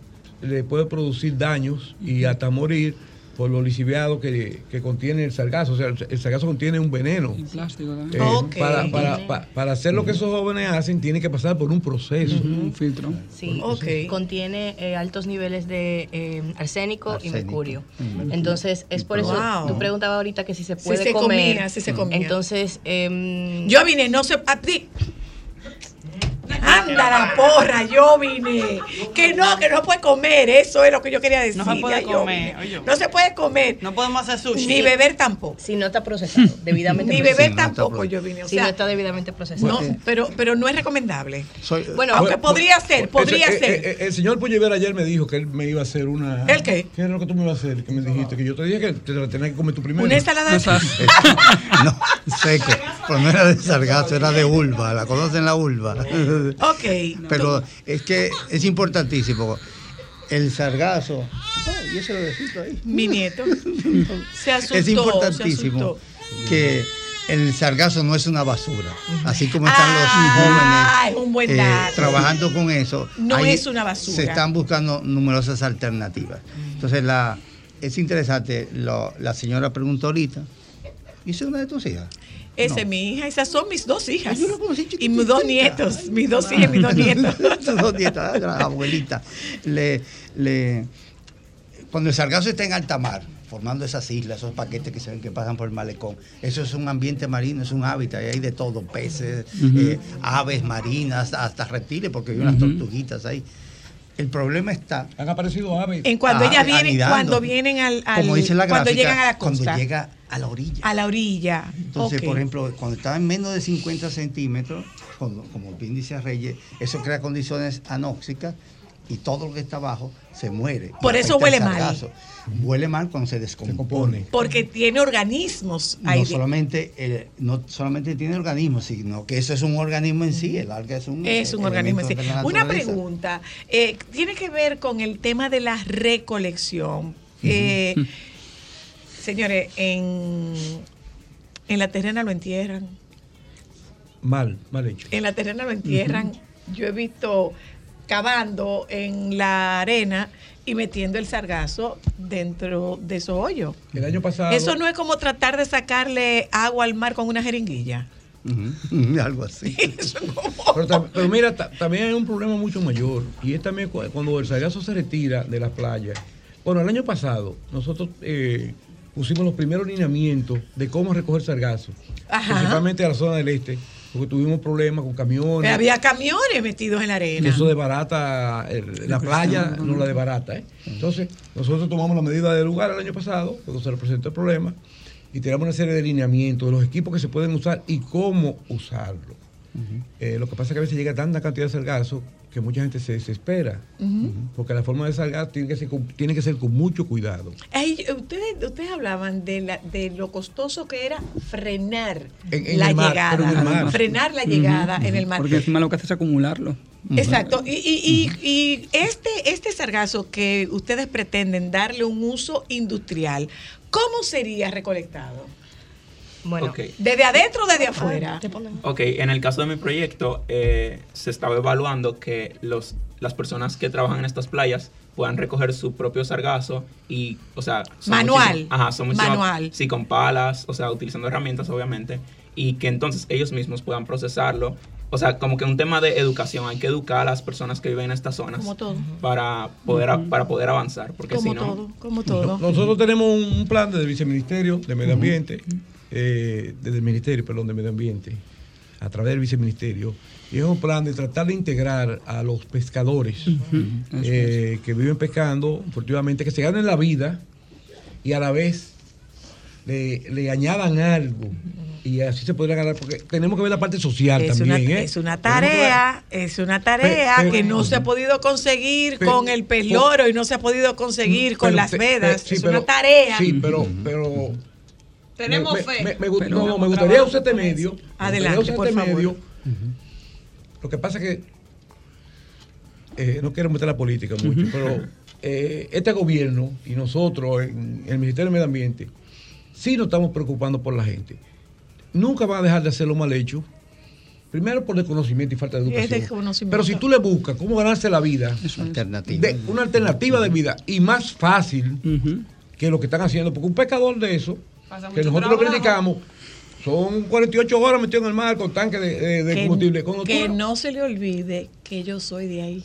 Speaker 13: le puede producir daños y hasta morir por lo lisiviado que, que contiene el sargazo. O sea, el, sargazo contiene un veneno.
Speaker 9: plástico
Speaker 13: Eh, para, para- pa- para hacer lo que esos jóvenes hacen, tiene que pasar por un proceso.
Speaker 9: Un filtro.
Speaker 8: Sí, contiene eh, altos niveles de eh, arsénico, y mercurio. Entonces, es por eso,
Speaker 1: Wow.
Speaker 8: tú preguntabas ahorita que si se
Speaker 1: Si
Speaker 8: puede
Speaker 1: se
Speaker 8: comer.
Speaker 1: comía, si se comía.
Speaker 8: Entonces, em,
Speaker 1: Yo vine, no sé. a ti. Anda la porra, yo vine. Que no, que no puede comer. Eso es lo que yo quería decir.
Speaker 3: No se puede comer, oye.
Speaker 1: No se puede comer.
Speaker 3: No podemos hacer sushi.
Speaker 1: Ni beber tampoco.
Speaker 8: Si no está procesado, [laughs] debidamente
Speaker 1: Ni beber tampoco, yo vine. O
Speaker 8: si no está debidamente procesado.
Speaker 1: no, pero, pero no es recomendable.
Speaker 8: Bueno,
Speaker 1: aunque podría ser, podría
Speaker 13: Ese-
Speaker 1: ser.
Speaker 13: eh, eh, el señor Pollever ayer me dijo que él me iba a hacer una.
Speaker 1: ¿El qué?
Speaker 13: ¿Qué era lo que tú me ibas a hacer? Que me dijiste que yo te dije que te la tenías que comer tú primero.
Speaker 1: Una ensalada.
Speaker 12: no, seco. [laughs] Pero no era de sargazo, era de ulva. ¿La conocen la ulva? [laughs]
Speaker 1: Ok.
Speaker 12: Pero es que es importantísimo. El sargazo. Ay, y ese bebecito ahí.
Speaker 1: Mi nieto. [laughs] Se asustó.
Speaker 12: es
Speaker 1: se
Speaker 12: importantísimo
Speaker 1: asustó.
Speaker 12: que el sargazo no es una basura. Así como están
Speaker 1: Ah,
Speaker 12: los
Speaker 1: es un buen
Speaker 12: jóvenes eh,
Speaker 1: dato.
Speaker 12: trabajando con eso.
Speaker 1: No
Speaker 12: ahí
Speaker 1: es una basura.
Speaker 12: Se están buscando numerosas alternativas. Entonces, la, es interesante, lo- la señora preguntó ahorita, ¿y es una de tus hijas?
Speaker 1: Esa
Speaker 12: No.
Speaker 1: es mi hija, esas son mis dos hijas. y mis dos nietos, mis dos hijas y mis dos nietos. [laughs]
Speaker 12: Tus dos nietas, ah, la abuelita. Le, le, cuando el sargazo está en alta mar, formando esas islas, esos paquetes que se ven que pasan por el malecón, eso es un ambiente marino, es un hábitat, y hay de todo, peces, eh, aves marinas, hasta reptiles, porque hay unas tortuguitas ahí. El problema está...
Speaker 13: Han aparecido aves.
Speaker 1: En cuando
Speaker 12: Ah,
Speaker 1: ellas vienen,
Speaker 12: anidando.
Speaker 1: cuando vienen al, al-
Speaker 12: Como dice la
Speaker 1: cuando llegan a la
Speaker 12: cuando
Speaker 1: costa.
Speaker 12: llega a la orilla.
Speaker 1: A la orilla.
Speaker 12: Entonces, por ejemplo, cuando está en menos de 50 centímetros, como, como bien dice Reyes, eso crea condiciones anóxicas y todo lo que está abajo se muere.
Speaker 1: Por eso huele mal.
Speaker 12: Huele mal cuando se descompone.
Speaker 1: Porque tiene organismos ahí.
Speaker 12: No solamente, eh, no solamente tiene organismos, sino que eso es un organismo en sí. El alga es un,
Speaker 1: Es un organismo en sí. Una pregunta. eh, tiene que ver con el tema de la recolección. Eh, señores, en, en la terrena lo entierran.
Speaker 13: Mal, mal hecho.
Speaker 1: En la terrena lo entierran. Yo he visto cavando en la arena y metiendo el sargazo dentro de esos hoyos.
Speaker 13: El año pasado.
Speaker 1: Eso no es como tratar de sacarle agua al mar con una jeringuilla. [laughs]
Speaker 12: Algo así. [laughs]
Speaker 13: Pero, tam- pero mira, ta- también hay un problema mucho mayor. Y es también cu- cuando el sargazo se retira de las playas. Bueno, el año pasado nosotros eh, pusimos los primeros lineamientos de cómo recoger sargazo.
Speaker 1: Ajá.
Speaker 13: Principalmente a la zona del este. Porque tuvimos problemas con camiones.
Speaker 1: Había camiones metidos en la
Speaker 13: Y
Speaker 1: arena.
Speaker 13: eso desbarata la playa, no la desbarata. ¿eh? Entonces, nosotros tomamos la medida del lugar el año pasado, cuando se le presentó el problema, y tiramos una serie de lineamientos de los equipos que se pueden usar y cómo Eh, lo que pasa es que a veces llega tanta cantidad de sargazo que mucha gente se desespera, porque la forma de sargazo tiene que ser con, tiene que ser con mucho cuidado.
Speaker 1: Ey, ustedes, ustedes hablaban de, la, de lo costoso que era frenar
Speaker 9: En- en
Speaker 1: la
Speaker 9: mar,
Speaker 1: llegada.
Speaker 9: pero en el mar.
Speaker 1: Frenar la llegada en el mar.
Speaker 9: Porque encima lo que hace es acumularlo.
Speaker 1: Exacto. Y, y- y- y este, este sargazo que ustedes pretenden darle un uso industrial, ¿cómo sería recolectado?
Speaker 8: Bueno.
Speaker 1: ¿Desde adentro o desde afuera?
Speaker 10: Ok, en el caso de mi proyecto, eh, se estaba evaluando que los, las personas que trabajan en estas playas puedan recoger su propio sargazo y, o sea... son
Speaker 1: Manual.
Speaker 10: ajá, son
Speaker 1: Manual.
Speaker 10: Sí, con palas, o sea, utilizando herramientas, obviamente, y que entonces ellos mismos puedan procesarlo. O sea, como que un tema de educación, hay que educar a las personas que viven en estas zonas
Speaker 1: Como todo.
Speaker 10: para poder, a- para poder avanzar, porque
Speaker 1: Como
Speaker 10: si no...
Speaker 1: todo, como todo.
Speaker 13: Nosotros tenemos un plan desde el Viceministerio de Medio Ambiente, eh, desde el Ministerio, perdón, de Medio Ambiente, a través del Viceministerio, y es un plan de tratar de integrar a los pescadores eh, que viven pescando furtivamente, que se ganen la vida y a la vez le, le añadan algo. Y así se podría ganar, porque tenemos que ver la parte social
Speaker 1: Es una,
Speaker 13: también. ¿eh?
Speaker 1: es una tarea, es una tarea que no se ha podido conseguir
Speaker 13: Pero-
Speaker 1: con el pez loro y no se ha podido conseguir con las vedas.
Speaker 13: sí,
Speaker 1: es una tarea.
Speaker 13: Sí, pero, pero
Speaker 2: Tenemos
Speaker 13: me,
Speaker 2: fe.
Speaker 13: Me, me gust- no, me gustaría usar este medio.
Speaker 1: Adelante,
Speaker 13: usar
Speaker 1: por
Speaker 13: este
Speaker 1: favor.
Speaker 13: medio. Lo que pasa es que eh, no quiero meter la política mucho, pero eh, este gobierno y nosotros en el Ministerio de Medio Ambiente sí nos estamos preocupando por la gente. Nunca van a dejar de hacer lo mal hecho. Primero por desconocimiento y falta de
Speaker 1: Es
Speaker 13: educación.
Speaker 1: desconocimiento.
Speaker 13: Pero si tú le buscas cómo ganarse la vida, de- una alternativa de vida y más fácil que lo que están haciendo, porque un pescador de eso,
Speaker 2: Pasa
Speaker 13: que
Speaker 2: mucho
Speaker 13: nosotros lo
Speaker 2: trabajo.
Speaker 13: criticamos, son 48 horas metido en el mar con tanque de, de- de
Speaker 1: Que-
Speaker 13: combustible.
Speaker 1: Que no se le olvide que yo soy de ahí.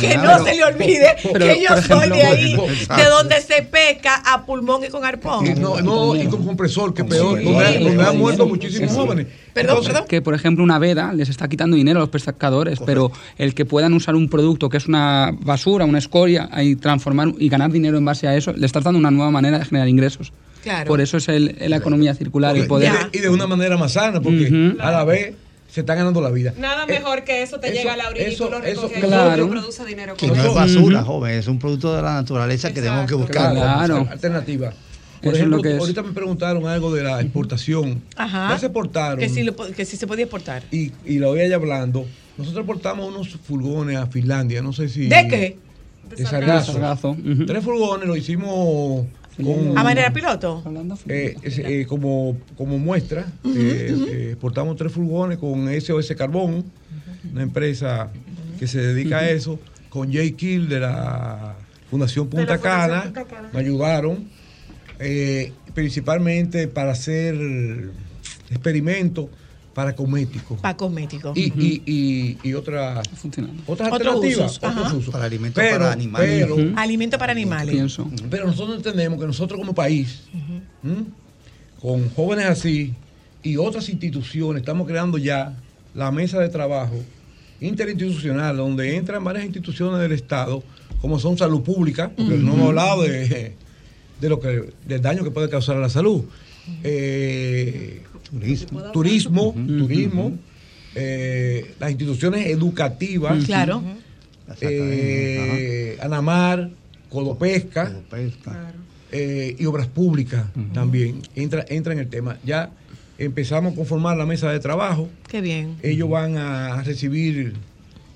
Speaker 1: Que
Speaker 13: pero-
Speaker 1: no se le olvide
Speaker 13: pero,
Speaker 1: que yo soy de ahí, de donde se peca a pulmón y con arpón.
Speaker 13: Y no, no, y con compresor, que peor,
Speaker 9: Sí,
Speaker 13: donde,
Speaker 9: sí,
Speaker 13: donde
Speaker 9: sí,
Speaker 13: han muerto
Speaker 9: sí,
Speaker 13: muchísimos
Speaker 9: sí, sí.
Speaker 13: jóvenes.
Speaker 1: Perdón,
Speaker 13: Entonces,
Speaker 1: perdón.
Speaker 9: Que, por ejemplo, una veda les está quitando dinero a los pescadores, pero el que puedan usar un producto que es una basura, una escoria, y transformar y ganar dinero en base a eso, le estás dando una nueva manera de generar ingresos.
Speaker 1: Claro.
Speaker 9: Por eso es el, la economía circular, el poder.
Speaker 13: y, de, y de una manera más sana, porque a la vez se está ganando la vida.
Speaker 2: Nada mejor que eso te
Speaker 13: eso-
Speaker 2: llega a la orilla y tú
Speaker 13: eso-
Speaker 2: lo
Speaker 13: eso- claro.
Speaker 2: y produce dinero
Speaker 12: Que no
Speaker 2: eso.
Speaker 12: es basura, joven, es un producto de la naturaleza que tenemos que buscar.
Speaker 13: Claro. Alternativa. Por
Speaker 9: es
Speaker 13: ejemplo,
Speaker 9: lo que es.
Speaker 13: ahorita me preguntaron algo de la exportación.
Speaker 1: Ajá.
Speaker 13: Ya se exportaron.
Speaker 1: Que sí, lo que sí se podía exportar.
Speaker 13: y, y lo voy a ir hablando. Nosotros exportamos unos furgones a Finlandia, no sé si.
Speaker 1: ¿De qué?
Speaker 13: De sargazo.
Speaker 9: De sargazo,
Speaker 13: Tres furgones lo hicimos con.
Speaker 1: ¿A manera piloto?
Speaker 13: eh, eh, como, como muestra, eh, eh, exportamos tres furgones con SOS Carbón, una empresa que se dedica a eso, con Jay Kill de la Fundación Punta Cana, me ayudaron, eh, principalmente para hacer experimentos para cosméticos.
Speaker 1: Para cosméticos.
Speaker 13: Y, y, y, y otras, otras
Speaker 1: Otros
Speaker 13: alternativas.
Speaker 1: usos,
Speaker 13: otros usos.
Speaker 12: Para alimentos
Speaker 13: Pero-
Speaker 12: para animales.
Speaker 13: pero-
Speaker 1: Alimento para animales.
Speaker 13: pero nosotros entendemos que nosotros como país, con jóvenes así y otras instituciones, estamos creando ya la mesa de trabajo interinstitucional, donde entran varias instituciones del Estado, como son salud pública, porque no hemos hablado de, de lo que, del daño que puede causar a la salud. Eh, turismo, turismo, eh, las instituciones educativas,
Speaker 1: Claro.
Speaker 13: eh, Anamar, Codopesca, eh, y obras públicas también. Entra, entra en el tema. Ya empezamos a conformar la mesa de trabajo.
Speaker 1: Qué bien.
Speaker 13: Ellos van a recibir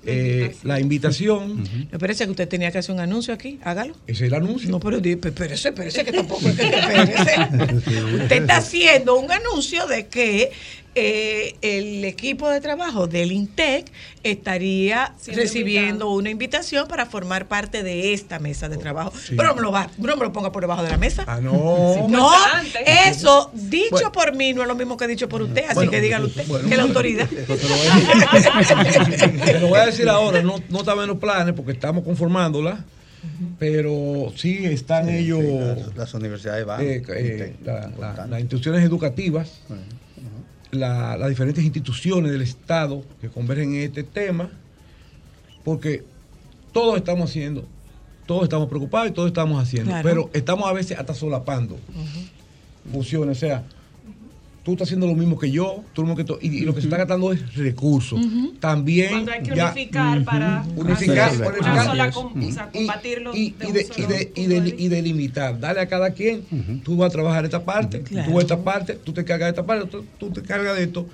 Speaker 13: eh, la invitación.
Speaker 1: Me parece que usted tenía que hacer un anuncio aquí. Hágalo.
Speaker 13: Ese es el anuncio.
Speaker 1: No, pero espérese, espérese, que tampoco es que. [laughs] Usted está haciendo un anuncio de que eh, el equipo de trabajo del INTEC estaría
Speaker 2: Siendo
Speaker 1: recibiendo una invitación para formar parte de esta mesa de trabajo.
Speaker 13: sí.
Speaker 1: Pero no me, lo va- no me lo ponga por debajo de la mesa.
Speaker 13: Ah, no.
Speaker 1: No, eso dicho
Speaker 13: Bueno.
Speaker 1: por mí no es lo mismo que dicho por usted, así
Speaker 13: Bueno,
Speaker 1: que dígalo usted,
Speaker 13: bueno.
Speaker 1: que la autoridad. [laughs]
Speaker 13: Te lo voy a decir- te [laughs] lo voy a decir ahora, no, no están en los planes porque estamos conformándola, pero sí están ellos,
Speaker 12: Las, las universidades van.
Speaker 13: eh, eh, la- la- las instituciones educativas, la- las diferentes instituciones del Estado que convergen en este tema, porque todos estamos haciendo, todos estamos preocupados y todos estamos haciendo,
Speaker 1: Claro.
Speaker 13: pero estamos a veces hasta solapando funciones, o sea, tú estás haciendo lo mismo que yo, tú lo mismo que tú, y, y lo que se está gastando es recursos. También
Speaker 2: Cuando hay que
Speaker 13: ya-
Speaker 2: unificar para
Speaker 13: unificar,
Speaker 2: hacer
Speaker 13: unificar.
Speaker 2: una sola com- o sea, combatirlo
Speaker 13: y,
Speaker 2: de
Speaker 13: y, de, y, de, y delimitar, dale a cada quien, tú vas a trabajar esta parte,
Speaker 1: Claro.
Speaker 13: tú esta parte, tú te cargas de esta parte, tú, tú te cargas de esto,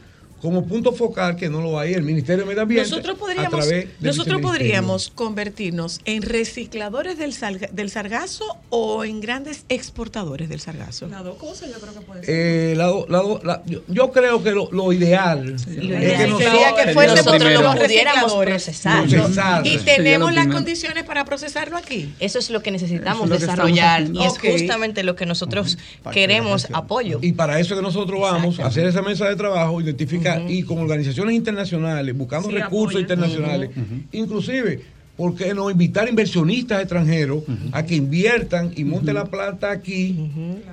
Speaker 13: como punto focal que no lo hay el Ministerio de Medio Ambiente.
Speaker 1: Nosotros
Speaker 13: a
Speaker 1: podríamos, nosotros podríamos convertirnos en recicladores del, salga- del sargazo o en grandes exportadores del sargazo.
Speaker 2: Las dos cosas yo creo que puede ser.
Speaker 13: Eh, la do- la do- la- yo, yo creo que lo, lo ideal es que
Speaker 1: Sería
Speaker 13: nosotros,
Speaker 1: que fuésemos
Speaker 8: nosotros
Speaker 1: los
Speaker 8: lo pudiéramos
Speaker 1: recicladores.
Speaker 8: procesar.
Speaker 13: Procesar.
Speaker 1: Y tenemos las condiciones para procesarlo aquí.
Speaker 8: Eso es lo que necesitamos
Speaker 9: que
Speaker 8: desarrollar y es justamente lo que nosotros queremos apoyo.
Speaker 13: Y para eso es que nosotros vamos a hacer esa mesa de trabajo, identificar y con organizaciones internacionales, buscando
Speaker 2: Sí,
Speaker 13: recursos
Speaker 2: apoyo.
Speaker 13: internacionales, inclusive, ¿por qué no invitar inversionistas extranjeros a que inviertan y monten la plata aquí?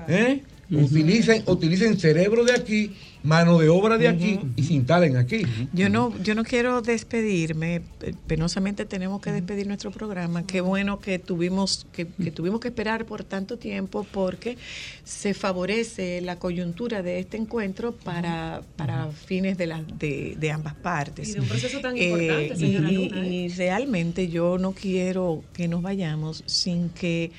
Speaker 13: ¿eh? utilicen, utilicen cerebro de aquí, mano de obra de aquí y se instalen aquí.
Speaker 1: Yo no, yo no quiero despedirme, eh, penosamente tenemos que despedir nuestro programa. Qué bueno que tuvimos, que, que tuvimos que esperar por tanto tiempo porque se favorece la coyuntura de este encuentro para, para fines de, las de, de ambas partes.
Speaker 2: Y de un proceso tan
Speaker 1: Eh,
Speaker 2: importante, señora
Speaker 1: y-
Speaker 2: Luna, ¿eh?
Speaker 1: y realmente yo no quiero que nos vayamos sin que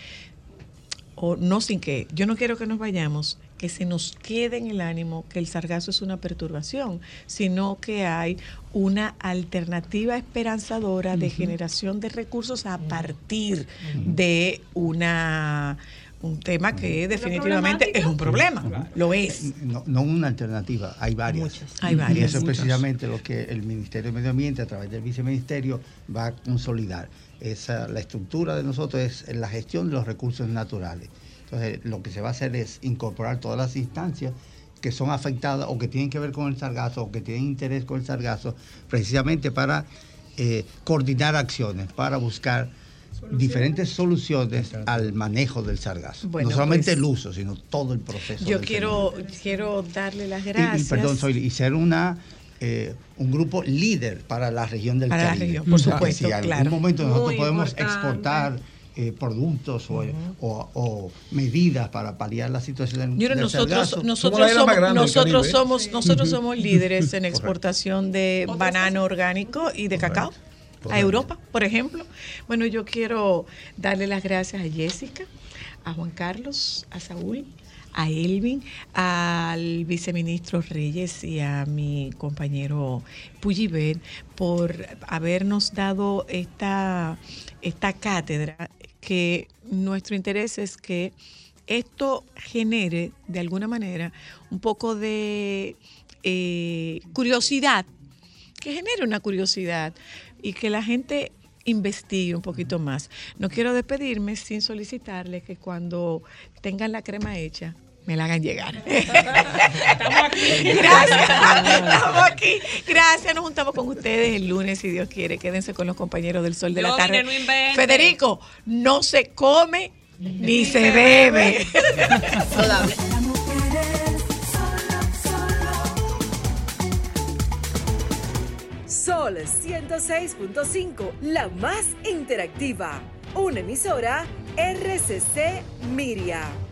Speaker 1: o no sin que, yo no quiero que nos vayamos que se nos quede en el ánimo que el sargazo es una perturbación, sino que hay una alternativa esperanzadora de generación de recursos a partir de una un tema que definitivamente es un problema, lo es.
Speaker 12: No, no una alternativa, hay varias.
Speaker 1: Hay varias.
Speaker 12: Y eso es precisamente lo que el Ministerio de Medio Ambiente, a través del viceministerio, va a consolidar. Esa, la estructura de nosotros es la gestión de los recursos naturales. Entonces, lo que se va a hacer es incorporar todas las instancias que son afectadas o que tienen que ver con el sargazo o que tienen interés con el sargazo, precisamente para eh, coordinar acciones, para buscar diferentes soluciones al manejo del sargazo.
Speaker 1: Bueno,
Speaker 12: no solamente
Speaker 1: pues,
Speaker 12: el uso, sino todo el proceso.
Speaker 1: Yo quiero, quiero darle las gracias.
Speaker 12: Y, perdón, soy, y ser una, eh, un grupo líder para la región del
Speaker 1: Para la
Speaker 12: Caribe.
Speaker 1: región, por supuesto,
Speaker 12: Si en
Speaker 1: claro.
Speaker 12: algún momento nosotros
Speaker 1: Muy
Speaker 12: podemos
Speaker 1: importante.
Speaker 12: exportar eh, productos o, o- o medidas para paliar la situación
Speaker 1: Yo
Speaker 12: del
Speaker 1: creo nosotros, nosotros, somos, nosotros, somos, nosotros [laughs] somos líderes en exportación de banano orgánico y de cacao a. Europa, por ejemplo. Bueno, yo quiero darle las gracias a Jessica, a Juan Carlos, a Saúl, a Elvin, al viceministro Reyes y a mi compañero Puyibet por habernos dado esta, esta cátedra que nuestro interés es que esto genere de alguna manera un poco de eh, curiosidad, que genere una curiosidad y que la gente investigue un poquito más. No quiero despedirme sin solicitarles que cuando tengan la crema hecha, me la hagan llegar. [laughs] Estamos aquí. Gracias. Estamos aquí. Gracias. Nos juntamos con ustedes el lunes, si Dios quiere. Quédense con los compañeros del sol de la tarde.
Speaker 2: vine, no invente.
Speaker 1: Federico, no se come ni se bebe.
Speaker 15: Sol 106.5, la más interactiva. Una emisora RCC Miria.